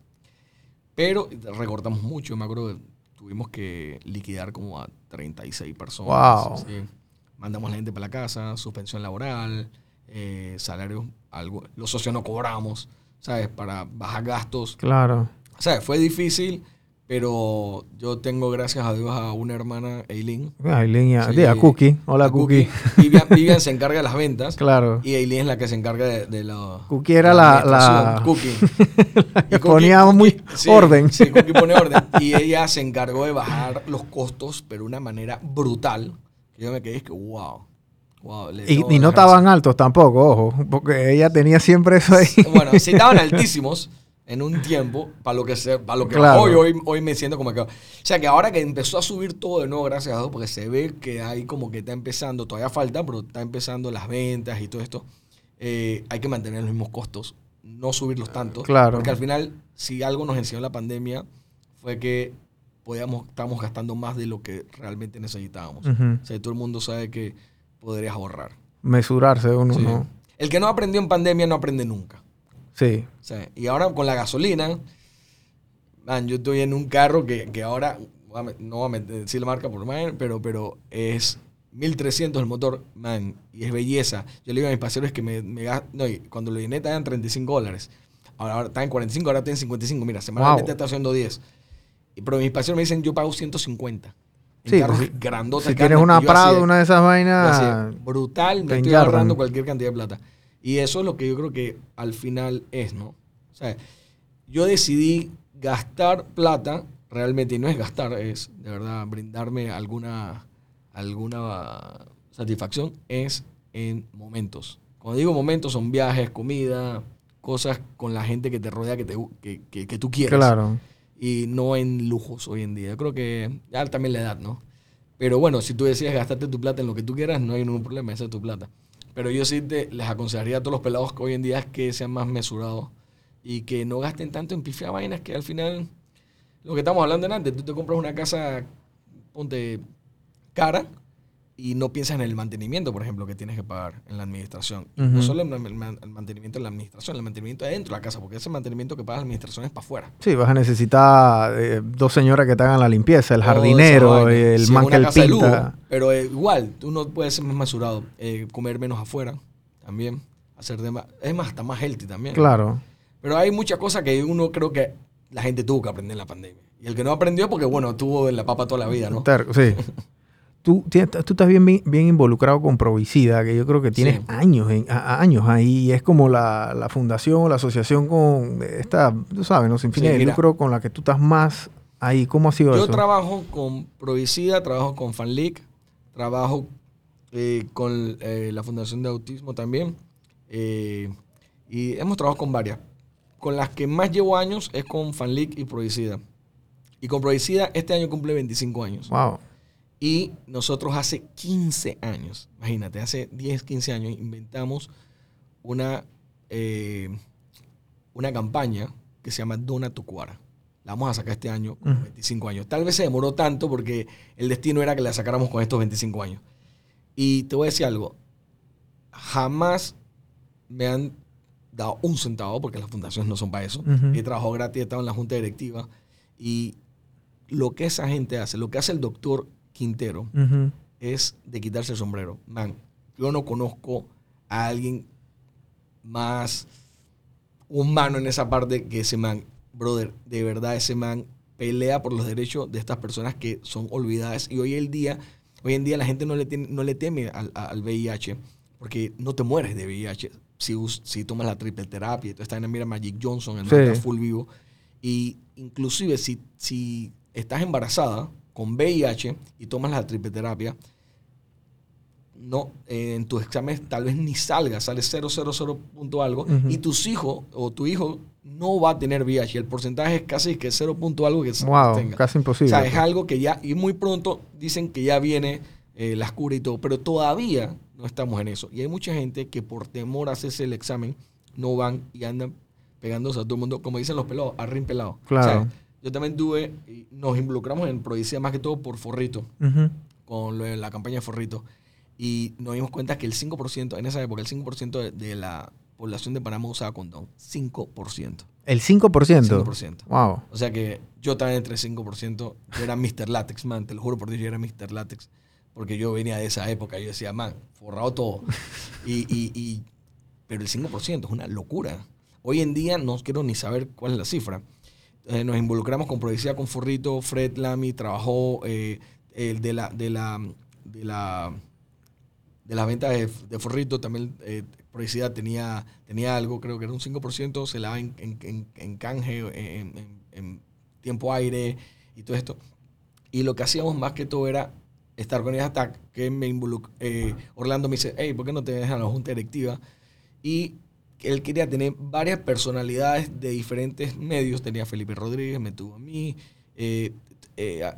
Pero recortamos mucho. Me acuerdo que tuvimos que liquidar como a 36 personas. Wow. Sí. Mandamos a la gente para la casa, suspensión laboral, eh, salarios, algo. Los socios no cobramos, ¿sabes? Para bajar gastos. Claro. O sea, fue difícil, pero yo tengo, gracias a Dios, a una hermana, Eileen. Aileen y a, Sí, sí, a Cookie. Hola, a Cookie. Vivian, Vivian se encarga de las ventas. Claro. Y Eileen es la que se encarga de, de la. Cookie era la- la-. Cookie. Y ponía muy orden. Sí, Cookie pone orden. Y ella se encargó de bajar los costos, pero de una manera brutal. Que yo me quedé, es que, wow. wow Y, y no estaban altos tampoco, ojo, porque ella tenía siempre eso ahí. Bueno, sí estaban altísimos en un tiempo, para lo que se, para lo que Claro. hoy, hoy, hoy me siento como que. O sea que ahora que empezó a subir todo de nuevo, gracias a Dios, porque se ve que hay como que está empezando, todavía falta, pero está empezando las ventas y todo esto. eh, hay que mantener los mismos costos, no subirlos tanto. Claro. Porque al final, si algo nos enseñó la pandemia, fue que podíamos, estamos gastando más de lo que realmente necesitábamos. O sea, todo el mundo sabe que podrías ahorrar. Mesurarse uno, Sí. ¿no? El que no aprendió en pandemia no aprende nunca. Sí. O sea, y ahora con la gasolina, man, yo estoy en un carro que, que ahora, no voy a decir la marca por man, pero, pero es 1300 el motor, man, y es belleza. Yo le digo a mis paseros que me, me no, y cuando lo llené estaban 35 dólares. Ahora, ahora está en 45, ahora está en 55. Mira, semanalmente Wow. está haciendo 10. Y, pero mis paseros me dicen, yo pago 150. En Sí, carros pues grandotes Si tienes una Prado, una de esas vainas. brutal, me estoy ahorrando cualquier cantidad de plata. Y eso es lo que yo creo que al final es, ¿no? O sea, yo decidí gastar plata, realmente, y no es gastar, es de verdad brindarme alguna, alguna satisfacción, es en momentos. Cuando digo momentos, son viajes, comida, cosas con la gente que te rodea, que, te, que, que- que tú quieres Claro. y no en lujos hoy en día. Yo creo que ya también la edad, ¿no? Pero bueno, si tú decides gastarte tu plata en lo que tú quieras, no hay ningún problema, esa es tu plata. Pero yo sí te, les aconsejaría a todos los pelados que hoy en día que sean más mesurados y que no gasten tanto en pifiar vainas que al final, lo que estamos hablando en antes, tú te compras una casa, ponte cara y no piensas en el mantenimiento, por ejemplo, que tienes que pagar en la administración. No solo el, el man- el mantenimiento en la administración, el mantenimiento adentro de la casa, porque ese mantenimiento que paga la administración es para afuera. Sí, vas a necesitar eh, dos señoras que te hagan la limpieza, el esa jardinero, el es man que lujo, pinta. pero eh, igual, tú no puedes ser más mesurado. eh, comer menos afuera también. Hacer de más, es más, está más healthy también. Claro. Pero hay muchas cosas que uno creo que la gente tuvo que aprender en la pandemia. Y el que no aprendió, porque bueno, tuvo en la papa toda la vida, ¿no? Sí. Tú, tú estás bien, bien, involucrado con Provicida, que yo creo que tienes Sí. años, en, a- años ahí. y es como la, la fundación o la asociación con esta, tú sabes, no sin fines Sí, de mira. lucro con la que tú estás más ahí. ¿Cómo ha sido Yo eso? trabajo con Provicida, trabajo con FanLeak, trabajo eh, con eh, la Fundación de Autismo también. eh, y hemos trabajado con varias. Con las que más llevo años es con FanLeak y Provicida. Y con Provicida este año cumple 25 años. Wow. Y nosotros hace 15 años, imagínate, hace 10, 15 años inventamos una, eh, una campaña que se llama Dona tu Cuara. La vamos a sacar este año con Ujú. 25 años. Tal vez se demoró tanto porque el destino era que la sacáramos con estos 25 años. Y te voy a decir algo, jamás me han dado un centavo porque las fundaciones no son para eso. Ujú. He trabajado gratis, he estado en la junta directiva y lo que esa gente hace, lo que hace el doctor Quintero es de quitarse el sombrero. Man, yo no conozco a alguien más humano en esa parte que ese man. Brother, de verdad ese man pelea por los derechos de estas personas que son olvidadas y hoy el día Hoy en día la gente no le, tiene- no le teme al, al VIH porque no te mueres de VIH si, si tomas la triple terapia. toda esta vaina. mira Magic Johnson, el Sí. man está full vivo. Y inclusive si, si estás embarazada con VIH y tomas la triple terapia, no, eh, en tus exámenes tal vez ni salga, sale 000 punto algo, y tus hijos o tu hijo no va a tener VIH. El porcentaje es casi que 0 punto algo que Wow, tenga. casi O imposible. sea, es algo que ya, y muy pronto dicen que ya viene eh, las curas y todo, pero todavía no estamos en eso. Y hay mucha gente que por temor a hacerse el examen no van y andan pegándose a todo el mundo, como dicen los pelados, a rin pelado. Claro. Yo también tuve, y nos involucramos en Prodicía más que todo por Forrito, Ujú. con lo de la campaña de Forrito, y nos dimos cuenta que el 5%, en esa época, el 5% de, de la población de Panamá usaba condón. 5%. El 5%. 5%. Wow. O sea que yo estaba entre 5%. Yo era Mr. Látex, man. Te lo juro por Dios, yo era Mr. Látex. Porque yo venía de esa época. Yo decía, man, forrado todo. Y, y- y- pero el 5% es una locura. Hoy en día no quiero ni saber cuál es la cifra. Eh, nos involucramos con Prodicía con Forrito. Fred Lamy trabajó eh, el de la... De la, de la de las ventas de, de Forrito también eh, tenía, tenía algo, creo que era un 5%, se la daba en, en- en- canje, en, en- tiempo aire y todo esto. Y lo que hacíamos más que todo era estar con ella hasta que me involucró. Orlando me dice, hey, ¿por qué no te dejan la junta directiva? Y él quería tener varias personalidades de diferentes medios. Tenía a Felipe Rodríguez, me tuvo a mí. eh, eh,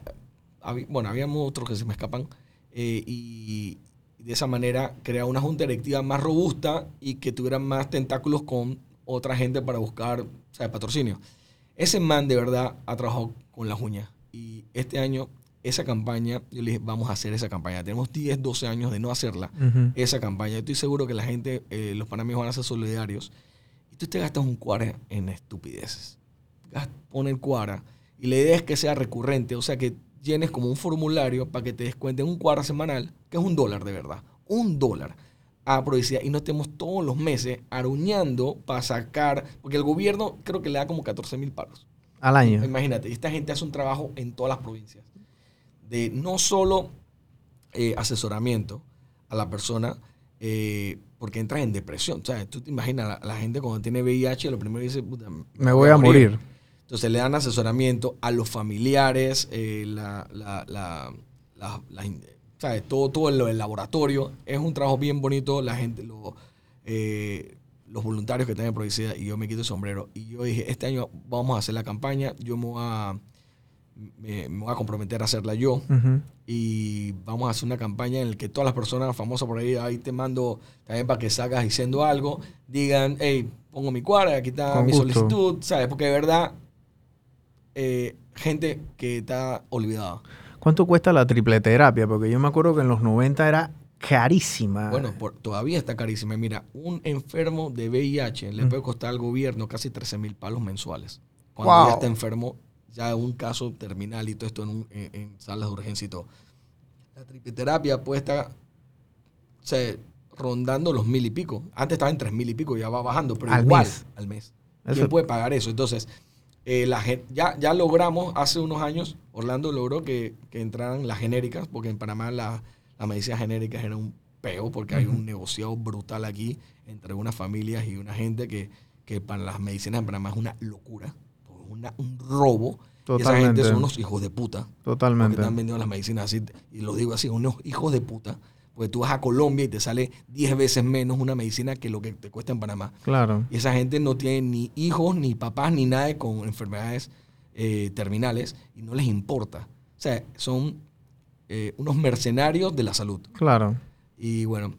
bueno, habíamos otros que se me escapan. eh, y de esa manera crear una junta directiva más robusta y que tuviera más tentáculos con otra gente para buscar o sea, patrocinio. Ese man de verdad ha trabajado con las uñas. Y este año, esa campaña, yo le dije, vamos a hacer esa campaña. Tenemos 10, 12 años de no hacerla esa campaña. Estoy seguro que la gente, eh, los panameños van a ser solidarios. Y tú te gastas un cuara en estupideces. Pon el cuara. Y la idea es que sea recurrente, o sea, que llenes como un formulario para que te descuenten un cuara semanal, que es un dólar de verdad. Un dólar a publicidad y no estemos todos los meses aruñando para sacar, porque el gobierno creo que le da como 14 mil paros. Al año. Imagínate, esta gente hace un trabajo en todas las provincias. De no solo eh, asesoramiento a la persona, eh, porque entras en depresión. O sea, tú te imaginas, la, la gente cuando tiene VIH, lo primero que dice, "Puta, Me voy a morir. Entonces le dan asesoramiento a los familiares, eh, la, la, la, ¿sabes? Todo, todo del laboratorio. Es un trabajo bien bonito. La gente, lo, eh, los voluntarios que tienen Prodicida y yo me quito el sombrero. Y yo dije, este año vamos a hacer la campaña. Yo me voy a, me, me voy a comprometer a hacerla yo. Ujú. Y vamos a hacer una campaña en la que todas las personas famosas por ahí, ahí te mando también para que salgas diciendo algo, digan, hey, pongo mi cuadra, aquí está Con mi gusto. solicitud, ¿sabes? Porque de verdad, eh, gente que está olvidada. ¿Cuánto cuesta la triple terapia? Porque yo me acuerdo que en los 90 era carísima. Bueno, por- todavía está carísima. Mira, un enfermo de VIH le Mm. puede costar al gobierno casi 13 mil palos mensuales. Cuando Wow. ya está enfermo, ya un caso terminal y todo esto en, un- en- en salas de urgencia y todo. La tripiterapia puede estar o sea, rondando los mil y pico. Antes estaba en tres mil y pico, ya va bajando, pero Al igual mes. al mes. Eso- ¿Quién puede pagar eso? Entonces, eh, la ya, ya logramos hace unos años, Orlando logró que, que entraran las genéricas, porque en Panamá la- las medicinas genéricas eran un peo, porque hay un negociado brutal aquí entre unas familias y una gente que, que para las medicinas en Panamá es una locura, una- un robo. Y esa Totalmente. gente son unos hijos de puta. Porque Totalmente. están vendiendo las medicinas así, y lo digo así, unos hijos de puta. Porque tú vas a Colombia y te sale 10 veces menos una medicina que lo que te cuesta en Panamá. Claro. Y esa gente no tiene ni hijos, ni papás, ni nada con enfermedades eh, terminales y no les importa. O sea, son eh, unos mercenarios de la salud. Claro. Y bueno,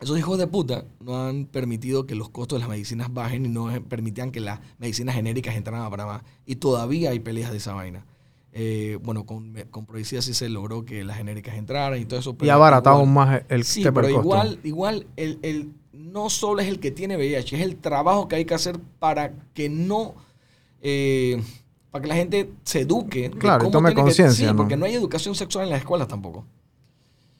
esos hijos de puta no han permitido que los costos de las medicinas bajen y no permitían que las medicinas genéricas entraran a Panamá. Y todavía hay peleas de esa vaina. Eh, bueno, con, con sí se logró que las genéricas entraran y todo eso. Y pero abaratamos igual- más el Sí, pero costo. igual, igual el, el- no solo es el que tiene VIH, es el trabajo que hay que hacer para que no, eh, para que la gente se eduque. Claro, y tome conciencia, Sí, ¿no? porque no hay educación sexual en las escuelas tampoco.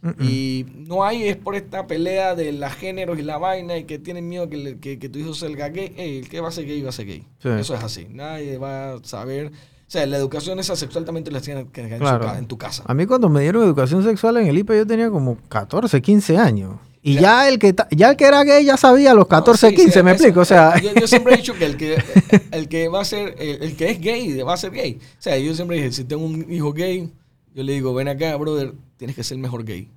Mm, mm. Y no hay, es por esta pelea de las géneros y la vaina y que tienen miedo que, le- que, que tu hijo salga gay. Ey, el que va a ser gay va a ser gay. Sí. Eso es así. Nadie va a saber O sea, la educación esa sexual también te la que en, Claro. en tu casa. A mí cuando me dieron educación sexual en el IPE yo tenía como 14, 15 años. Y Ya. ya el que ya el que era gay ya sabía a los 14, No, sí, 15, sí, ¿me eso- explico? O sea, yo, yo siempre he dicho que el que, el que va a ser, el, el que es gay, va a ser gay. O sea, yo siempre dije, si tengo un hijo gay, yo le digo, ven acá, brother, tienes que ser mejor gay.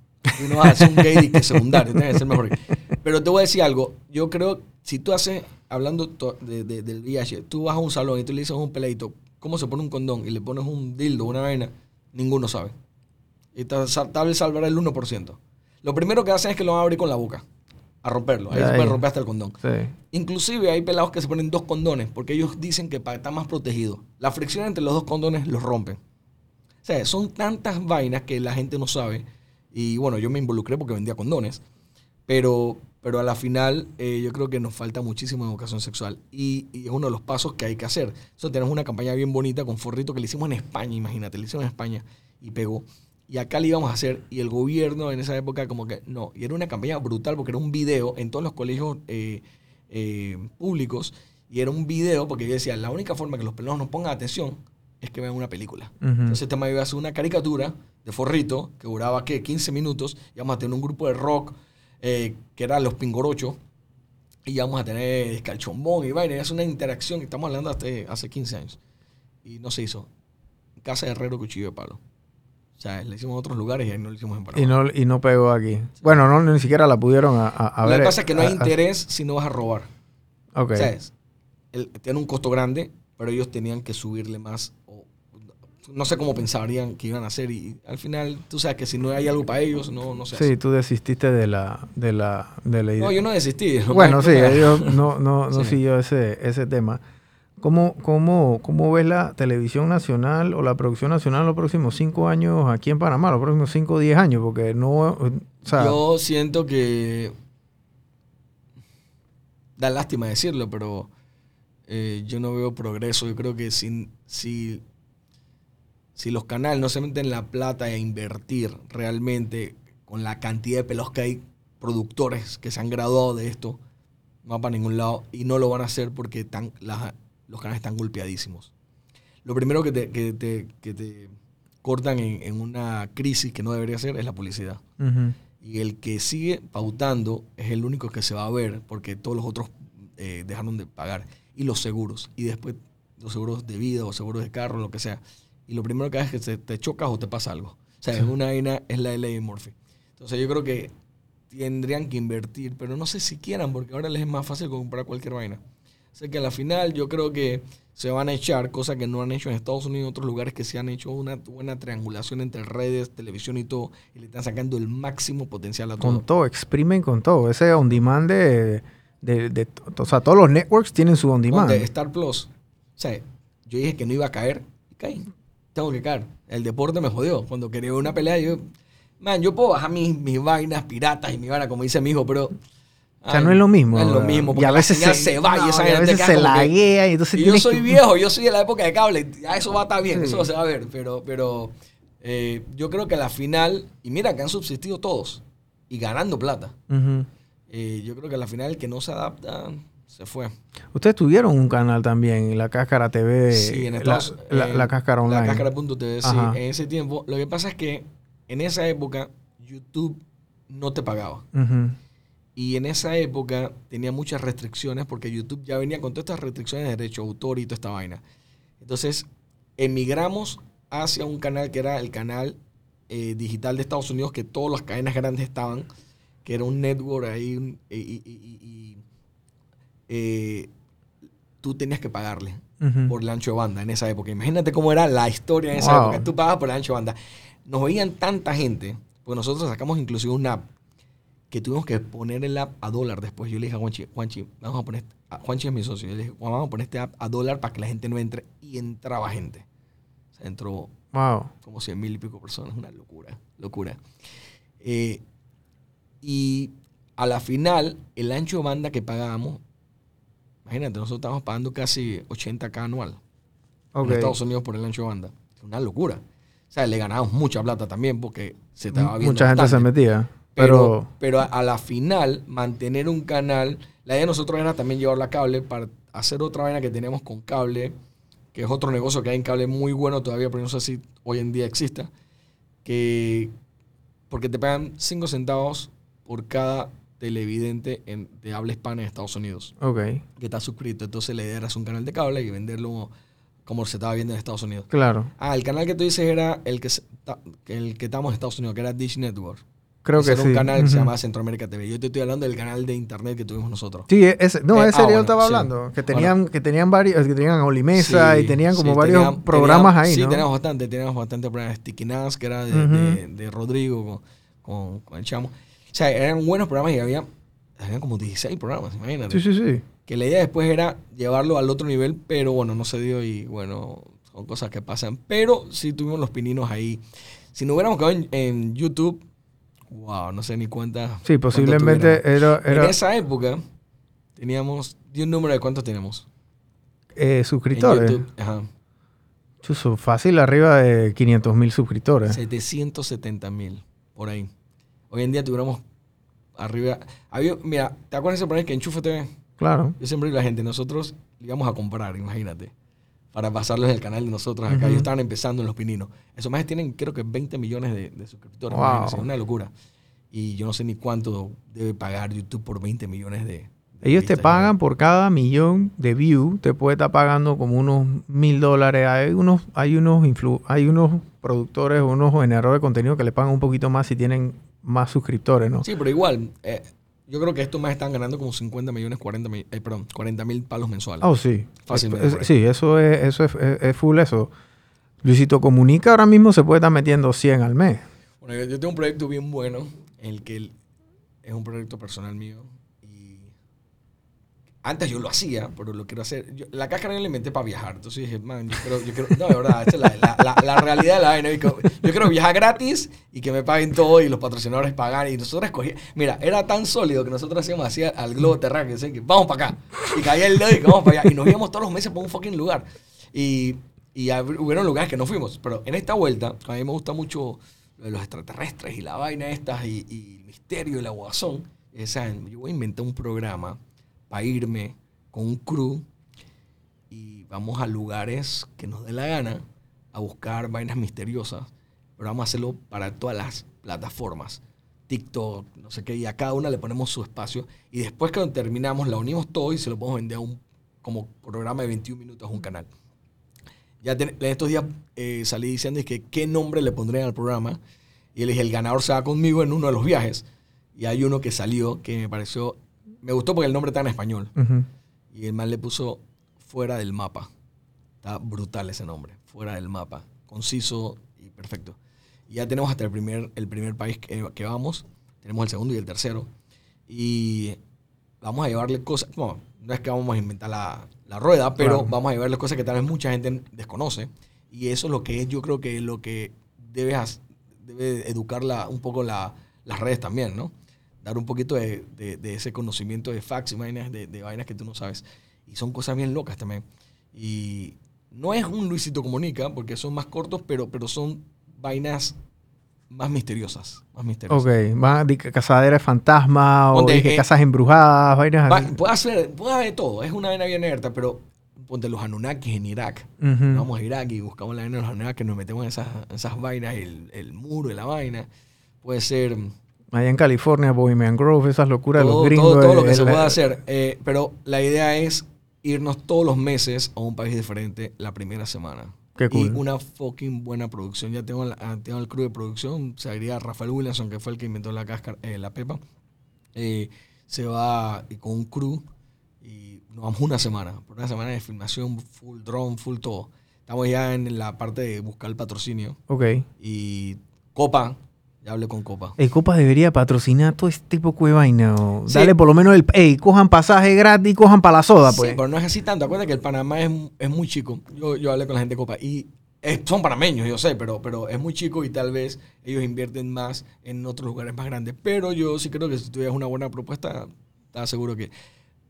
Y no vas a ser un gay que secundario, tienes que ser mejor gay. Pero te voy a decir algo, yo creo, si tú haces, hablando de- de- del VIH, tú vas a un salón y tú le dices a un peladito, ¿cómo se pone un condón? Y le pones un dildo, una vaina, ninguno sabe. Y tal vez salvará el 1%. Lo primero que hacen es que lo van a abrir con la boca, a romperlo. Ahí se puede romper hasta el condón. sí. Inclusive hay pelados que se ponen dos condones porque ellos dicen que para estar más protegido. La fricción entre los dos condones los rompen. O sea, son tantas vainas que la gente no sabe. Y bueno, yo me involucré porque vendía condones. Pero, pero a la final eh, yo creo que nos falta muchísimo educación sexual. Y, y es uno de los pasos que hay que hacer. Eso tenemos una campaña bien bonita con Forrito que le hicimos en España, imagínate, le hicimos en España y pegó. Y acá le íbamos a hacer, y el gobierno en esa época como que no. Y era una campaña brutal porque era un video en todos los colegios eh, eh, públicos. Y era un video porque yo decía, la única forma que los pelados nos pongan atención es que vean una película. Ujú. Entonces este me iba a hacer una caricatura de Forrito que duraba, ¿qué? 15 minutos. Y vamos a tener un grupo de rock eh, que era Los Pingorochos. Y íbamos a tener escalchombón y vaina. Es una interacción que estamos hablando hasta hace 15 años. Y no se hizo. Casa de Herrero, Cuchillo de Palo. O sea, le hicimos en otros lugares y ahí no lo hicimos en Panamá. Y no, y no pegó aquí. Bueno, no, ni siquiera la pudieron a, a- a Lo ver. que pasa es que no hay a- interés si no vas a robar. Ok. O sea, es- el- tiene un costo grande, pero ellos tenían que subirle más. No sé cómo pensarían que iban a hacer. Y, al final, tú sabes que si no hay algo para ellos, no, no hace. Sí, tú desististe de la, de la, de la idea. No, yo no desistí. Bueno, sí, ellos no, no, no Sí. siguió ese, ese tema. ¿Cómo, cómo, ¿Cómo ves la televisión nacional o la producción nacional los próximos cinco años aquí en Panamá, los próximos cinco o diez años? Porque no, o sea, Yo siento que. Da lástima decirlo, pero eh, yo no veo progreso. Yo creo que si, si, si los canales no se meten la plata a invertir realmente con la cantidad de pelos que hay, productores que se han graduado de esto, no va para ningún lado. Y no lo van a hacer porque están, las- los canales están golpeadísimos. Lo primero que te, que te, que te cortan en, en una crisis que no debería ser es la publicidad. Y el que sigue pautando es el único que se va a ver porque todos los otros eh, dejaron de pagar. Y los seguros. Y después los seguros de vida o seguros de carro, lo que sea. Y lo primero que haces es que te, chocas o te pasa algo. O sea, es una vaina, es la ley de Murphy. Entonces yo creo que tendrían que invertir, pero no sé si quieran porque ahora les es más fácil comprar cualquier vaina. Así que a la final yo creo que se van a echar, cosas que no han hecho en Estados Unidos y en otros lugares que se han hecho una buena triangulación entre redes, televisión y todo, y le están sacando el máximo potencial a todo. con todo, exprimen con todo. Ese on demand de, de, de- o sea, todos los networks tienen su on demand. Star Plus. O sea, yo dije que no iba a caer y caí. Tengo que caer. El deporte me jodió. Cuando quería una pelea, yo. Man, yo puedo bajar mis, mis vainas piratas y mi vaina, como dice mi hijo, pero. O sea, no es lo mismo. Es lo mismo. Y a veces se, va no, y esa a veces se laguea y entonces Y yo soy que- viejo, yo soy de la época de cable. Ya eso va a estar bien, Sí. eso se va a ver. Pero, pero eh, yo creo que a la final. Y mira que han subsistido todos. Y ganando plata. Eh, yo creo que a la final el que no se adapta se fue. Ustedes tuvieron un canal también, La Cáscara TV. Sí, en la, Estados la, eh, la Cáscara Online. La Cáscara.tv, sí, en ese tiempo. Lo que pasa es que en esa época YouTube no te pagaba. Y en esa época tenía muchas restricciones porque YouTube ya venía con todas estas restricciones de derecho de autor y toda esta vaina. Entonces, emigramos hacia un canal que era el canal eh, digital de Estados Unidos, que todas las cadenas grandes estaban, que era un network ahí, un- y, y- y- y- eh, tú tenías que pagarle Ujú. por el ancho de banda en esa época. Imagínate cómo era la historia en esa Wow. época. Tú pagas por el ancho de banda. Nos veían tanta gente, porque nosotros sacamos inclusive un app que tuvimos que poner el app a dólar después. Yo le dije a Juanchi, Juanchi, vamos a poner, a- Juanchi es mi socio, yo le dije, vamos a poner este app a dólar para que la gente no entre. Y entraba gente. O sea, entró Wow. como 100 mil y pico personas, una locura, locura. Eh, y a la final, el ancho de banda que pagábamos, imagínate, nosotros estábamos pagando casi 80k anual en Estados Unidos por el ancho de banda. Es una locura. O sea, le ganábamos mucha plata también porque se estaba viendo Mucha gente se metía. Pero, Pero, pero a, a la final, mantener un canal, la idea de nosotros era también llevarlo a cable para hacer otra vaina que teníamos con cable, que es otro negocio que hay en cable muy bueno todavía, pero no sé si hoy en día exista, que porque te pagan 5 centavos por cada televidente en, de habla hispana en Estados Unidos Ok, que está suscrito. Entonces la idea era hacer un canal de cable y venderlo como se estaba viendo en Estados Unidos. claro. Ah, el canal que tú dices era el que, se- el que estamos en Estados Unidos, que era Dish Network. Creo Ese que era sí. un canal que se Ujú. llamaba Centroamérica TV. Yo te estoy hablando del canal de internet que tuvimos nosotros. Sí, ese, no, Eh, ese ah, yo bueno, estaba sí. hablando. Que tenían, que tenían varios, que tenían Olimesa Sí, y tenían como varios tenían- programas tenían- ahí, Sí, ¿no? teníamos bastante, teníamos bastante programas. Sticky Nas, que era de, Ujú. de- de Rodrigo con, con, con el chamo. O sea, eran buenos programas y había, había como 16 programas, imagínate. Sí, sí, sí. Que la idea después era llevarlo al otro nivel, pero bueno, no se dio y bueno, son cosas que pasan. Pero sí tuvimos los pininos ahí. Si no hubiéramos quedado en, en YouTube, wow, no sé ni cuántas. Sí, posiblemente era, era En esa época teníamos, di un número de cuántos tenemos. eh, En suscriptores. YouTube, ajá. Chuzo, fácil arriba de 500 mil suscriptores. 770 mil, por ahí. Hoy en día tuviéramos arriba. Había, mira, ¿te acuerdas ese programa que Enchufe TV? Claro. Yo siempre digo a la gente, nosotros íbamos a comprar, imagínate, para pasarlos en el canal de nosotros acá. Ellos estaban empezando en Los Pininos. Esos más tienen, creo que 20 millones de, de suscriptores. Wow. imagínense, una locura. Y yo no sé ni cuánto debe pagar YouTube por 20 millones de. de Ellos te pagan por cada millón de views, te puede estar pagando como unos mil dólares. Hay unos, hay unos influ- hay unos productores, unos generadores de contenido que le pagan un poquito más si tienen más suscriptores, ¿no? Sí, pero igual, eh, yo creo que estos más están ganando como 50 millones, 40 mil, eh, perdón, 40 mil palos mensuales. Oh, sí. Fácilmente Es- sí, eso es, eso es, es- es full eso. Luisito Comunica ahora mismo se puede estar metiendo 100 al mes. Bueno, yo, yo tengo un proyecto bien bueno, en el que es un proyecto personal mío. Antes yo lo hacía, pero lo quiero hacer. yo- la cáscara yo la inventé para viajar. Entonces dije, man, yo quiero, yo quiero. No, de verdad, la, la- la- la realidad de la vaina. Yo quiero- viajar gratis y que me paguen todo y los patrocinadores pagan. Y nosotros escogíamos. Mira, era tan sólido que nosotros hacíamos así al globo terráqueo. decían que vamos para acá. Y caía el dedo y que vamos para allá. Y nos íbamos todos los meses para un fucking lugar. Y, y hubieron lugares que no fuimos. Pero en esta vuelta, a mí me gusta mucho lo de los extraterrestres y la vaina estas y, y el misterio y la guasón. Y decían, yo voy a inventar un programa para irme con un crew y vamos a lugares que nos dé la gana a buscar vainas misteriosas, pero vamos a hacerlo para todas las plataformas. TikTok, no sé qué, y a cada una le ponemos su espacio y después que terminamos la unimos todo y se lo podemos vender a un como programa de 21 minutos a un canal. Ya ten- en estos días eh, salí diciendo que qué nombre le pondrían al programa y le dije, el ganador se va conmigo en uno de los viajes. Y hay uno que salió que me pareció, me gustó porque el nombre está en español. Y el man le puso fuera del mapa. Está brutal ese nombre, fuera del mapa. Conciso y perfecto. Y ya tenemos hasta el primer, el primer país que, que vamos. Tenemos el segundo y el tercero. Y vamos a llevarle cosas. No, no es que vamos a inventar la, la rueda, pero Claro. vamos a llevarle cosas que tal vez mucha gente desconoce. Y eso es lo que es, yo creo que lo que debes, debe educar la- un poco la- las redes también, ¿no? Dar un poquito de, de- de ese conocimiento de facts y vainas, de, de vainas que tú no sabes. Y son cosas bien locas también. Y no es un Luisito Comunica, porque son más cortos, pero, pero son vainas más misteriosas. Más misteriosas. Ok, más de cazadera de fantasmas o de que eh, casas embrujadas, vainas Va- puede, hacer, puede haber todo. Es una vaina bien abierta, pero ponte los Anunnakis en Irak. Ujú. Vamos a Irak y buscamos la vaina de los Anunnakis, nos metemos en esas, esas vainas, el, el muro de la vaina. Puede ser Allá en California, Bohemian Grove, esas locuras de todo, los gringos. todo, todo lo de- que se de- pueda hacer. Eh, pero la idea es irnos todos los meses a un país diferente la primera semana. Qué cool. Y una fucking buena producción. Ya tengo, la- ah, tengo el crew de producción. Se diría Rafael Williamson, que fue el que inventó la cáscara, eh, la pepa. Eh, se va con un crew y nos vamos una semana. Por una semana de filmación, full drone, full todo. Estamos ya en la parte de buscar el patrocinio. Ok. Y Copa, ya hablé con Copa. El Copa debería patrocinar todo este tipo de vaina. o Sí. Dale por lo menos el... Ey, cojan pasaje gratis, cojan para la soda, pues. Sí, pero no es así tanto. Acuérdate que el Panamá es, es muy chico. Yo, yo hablé con la gente de Copa y es- son panameños, yo sé, pero, pero es muy chico y tal vez ellos invierten más en otros lugares más grandes. Pero yo sí creo que si tuvieras una buena propuesta, estás seguro que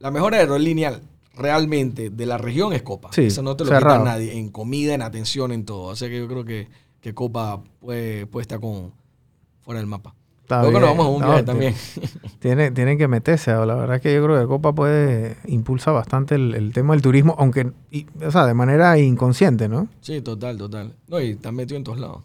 la mejor aerolínea realmente de la región es Copa. Sí, Eso no te lo quita nadie. En comida, en atención, en todo. Así que yo creo que, que Copa puede, puede estar con, fuera del mapa. Está Luego nos vamos a un No, viaje también. Tiene, tienen que meterse. La verdad es que yo creo que Copa puede impulsa bastante el, el tema del turismo, aunque, y- o sea, de manera inconsciente, ¿no? Sí, total, total. No, y están metidos en todos lados.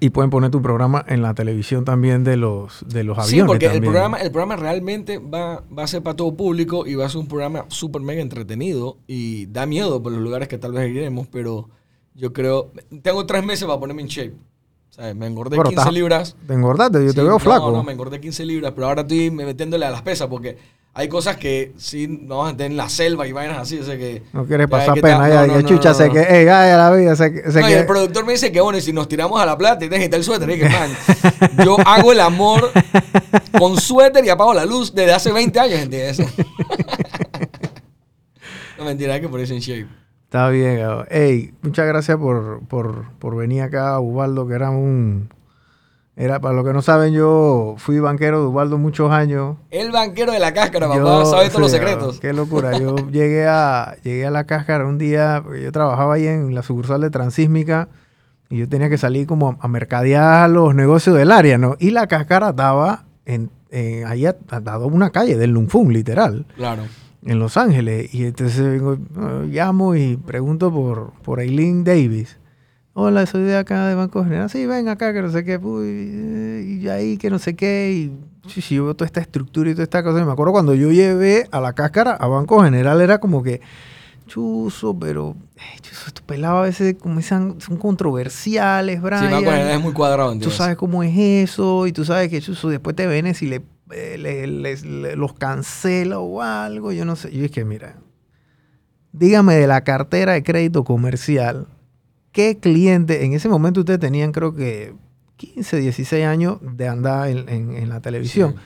Y pueden poner tu programa en la televisión también de los, de los aviones. Sí, porque el programa, el programa realmente va, va a ser para todo público y va a ser un programa súper mega entretenido y da miedo por los lugares que tal vez iremos, pero yo creo... Tengo tres meses para ponerme en shape. Me engordé Pero 15 estás- libras. Te engordaste, yo te veo no, flaco. No, me engordé 15 libras, pero ahora estoy metiéndole a las pesas porque hay cosas que sí no vas a tener en la selva y vainas así, o sea que... No quieres pasar que pena ya, no, que no, chucha, no, sé no. que, ey, ay, a la vida, sé que, sé No, y que- el productor me dice que bueno, y si nos tiramos a la playa, tienes que quitar el suéter. Y dije, man, yo hago el amor con suéter y apago la luz desde hace 20 años, ¿entiendes? no mentira, hay que ponerse en shape. Está bien. Ey, muchas gracias por, por, por venir acá, Ubaldo, que era un... Era, para los que no saben, yo fui banquero de Ubaldo muchos años. El banquero de la cáscara, papá, Yo- sabe todos los secretos. Qué locura. Yo llegué a, llegué a la cáscara un día, porque yo trabajaba ahí en la sucursal de Transísmica y yo tenía que salir como a, mercadear los negocios del área, ¿no? Y la cáscara estaba en, en- ahí a, a- a una calle del Lunfum, literal, Claro. En Los Ángeles. Y entonces vengo, llamo y pregunto por, por Aileen Davis. Hola, soy de acá de Banco General. Sí, ven acá, que no sé qué. uy, y ahí, que no sé qué. Y sí, sí, yo toda esta estructura y toda esta cosa. Y me acuerdo cuando yo llevé a la cáscara a Banco General, era como que, chuzo, pero, eh, chuzo, estos pelados a veces como son, son controversiales, Sí, Brian. Banco General es muy cuadrado, Tú sabes cómo es eso, y tú sabes que chuzo, después te vienes y le, eh, les- los cancela o algo. Yo no sé. Yo es que, mira, dígame de la cartera de crédito comercial, ¿qué cliente, en ese momento ustedes tenían creo que 15, 16 años de andar en, en- en la televisión?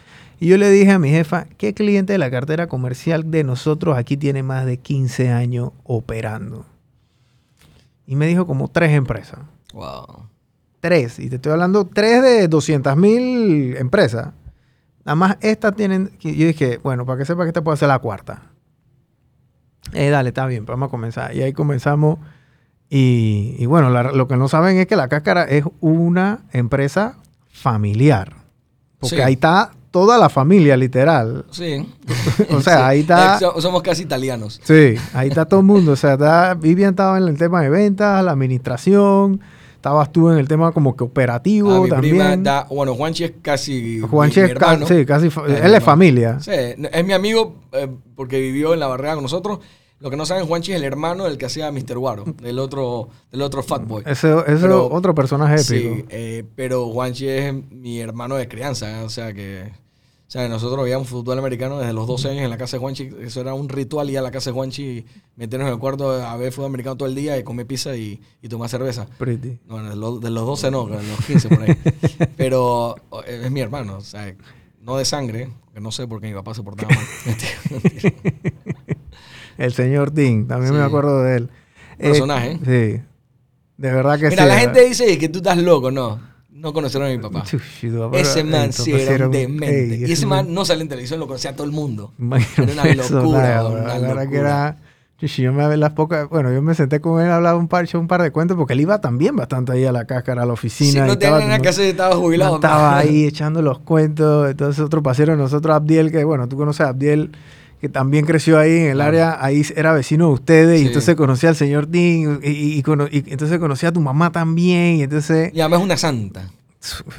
Y yo le dije a mi jefa, ¿qué cliente de la cartera comercial de nosotros aquí tiene más de 15 años operando? Y me dijo como tres empresas. Wow. Tres. Y te estoy hablando tres de 200 mil empresas. Nada más estas tienen... Yo dije, bueno, para que sepa que esta puede ser la cuarta. Eh, dale, está bien, vamos a comenzar. Y ahí comenzamos. Y, y bueno, la- lo que no saben es que la cáscara es una empresa familiar. Porque Sí. ahí está toda la familia, literal. Sí. O sea, ahí está- Eh, so- Somos casi italianos. Sí, ahí está todo el mundo. O sea, está, Vivian estaba en el tema de ventas, la administración. Estabas tú en el tema como que operativo Ah, mi también. prima da, bueno, Juanchi es casi Juanchi mi, es mi ca- sí, casi. él es familia. Sí, es mi amigo eh, porque vivió en la barrera con nosotros. Lo que no saben, Juanchi es el hermano del que hacía Mr. Guaro, del otro, del otro Fat Boy. Ese, Pero- otro personaje épico. Sí, eh, pero Juanchi es mi hermano de crianza, o sea que... O sea, nosotros veíamos fútbol americano desde los 12 años en la casa de Juanchi. Eso era un ritual ir a la casa de Juanchi, meternos en el cuarto a ver fútbol americano todo el día y comer pizza y, y tomar cerveza. Pretty. Bueno, de los, de los 12 no, de los 15 por ahí. Pero eh, es mi hermano, o sea, no de sangre, que no sé por qué mi papá se portaba mal. El señor Dean, también Sí. me acuerdo de él. Eh, Personaje. sí. De verdad que Mira, sí. la ¿verdad? gente dice que tú estás loco, no. No conocieron a mi papá. Ese man sí era un demente. ey, y ese man no sale en televisión, lo conocía todo el mundo. Era una locura, una La verdad que locura. era. Yo me las pocas. Bueno, yo me senté con él, hablaba un par, un par de cuentos, porque él iba también bastante ahí a la cáscara, a la oficina. Si y no estaba tenía nada que hacer, estaba jubilado. Estaba ahí echando los cuentos. Entonces, otro pasero nosotros, Abdiel, que bueno, tú conoces a Abdiel, que también creció ahí en el Claro. área, ahí era vecino de ustedes, y entonces conocía al señor Dean, y, y- y cono- y entonces conocía a tu mamá también, y entonces. Y además es una santa.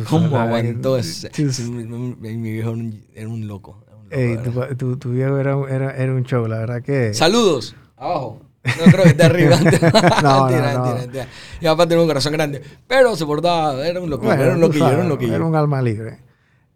¿Cómo aguantó? Chus. Mi, viejo era un, loco. era un loco, Ey, era. tu, tu- viejo era, un- era, era un show, la verdad que. Saludos. Abajo. No creo que esté arriba. No, mentira, no, mentira. Mi papá tenía un corazón grande. Pero se portaba, era un loquillo, Bueno, era un loquillo, sabes, era un loquillo. Era un alma libre.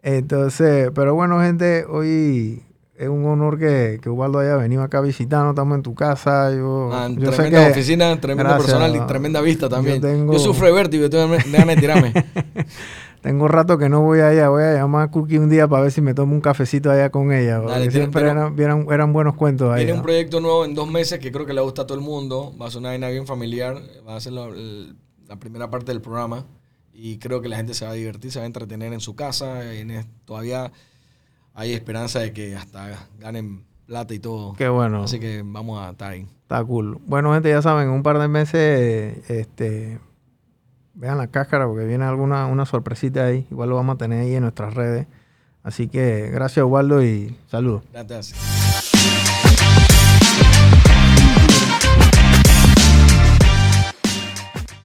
Entonces, pero bueno, gente, hoy es un honor que, que Ubaldo haya venido acá a visitarnos. Estamos en tu casa. Yo, sé tremenda que oficina, tremendo Gracias, personal y tremenda vista también. Yo sufro de vértigo ganas de tirarme. tengo rato que no voy allá. Voy a llamar a Cookie un día para ver si me tomo un cafecito allá con ella. Dale, tiene- siempre pero- eran, eran, eran buenos cuentos ahí. Viene un proyecto nuevo en dos meses que creo que le gusta a todo el mundo. Va a ser una vaina bien familiar. Va a ser la, primera parte del programa. Y creo que la gente se va a divertir, se va a entretener en su casa. En todavía hay esperanza de que hasta ganen plata y todo. Qué bueno. Así que vamos a estar ahí. Está cool. Bueno, gente, ya saben, en un par de meses, este, vean la cáscara porque viene alguna una sorpresita ahí. Igual lo vamos a tener ahí en nuestras redes. Así que gracias, Osvaldo, y saludos. Gracias.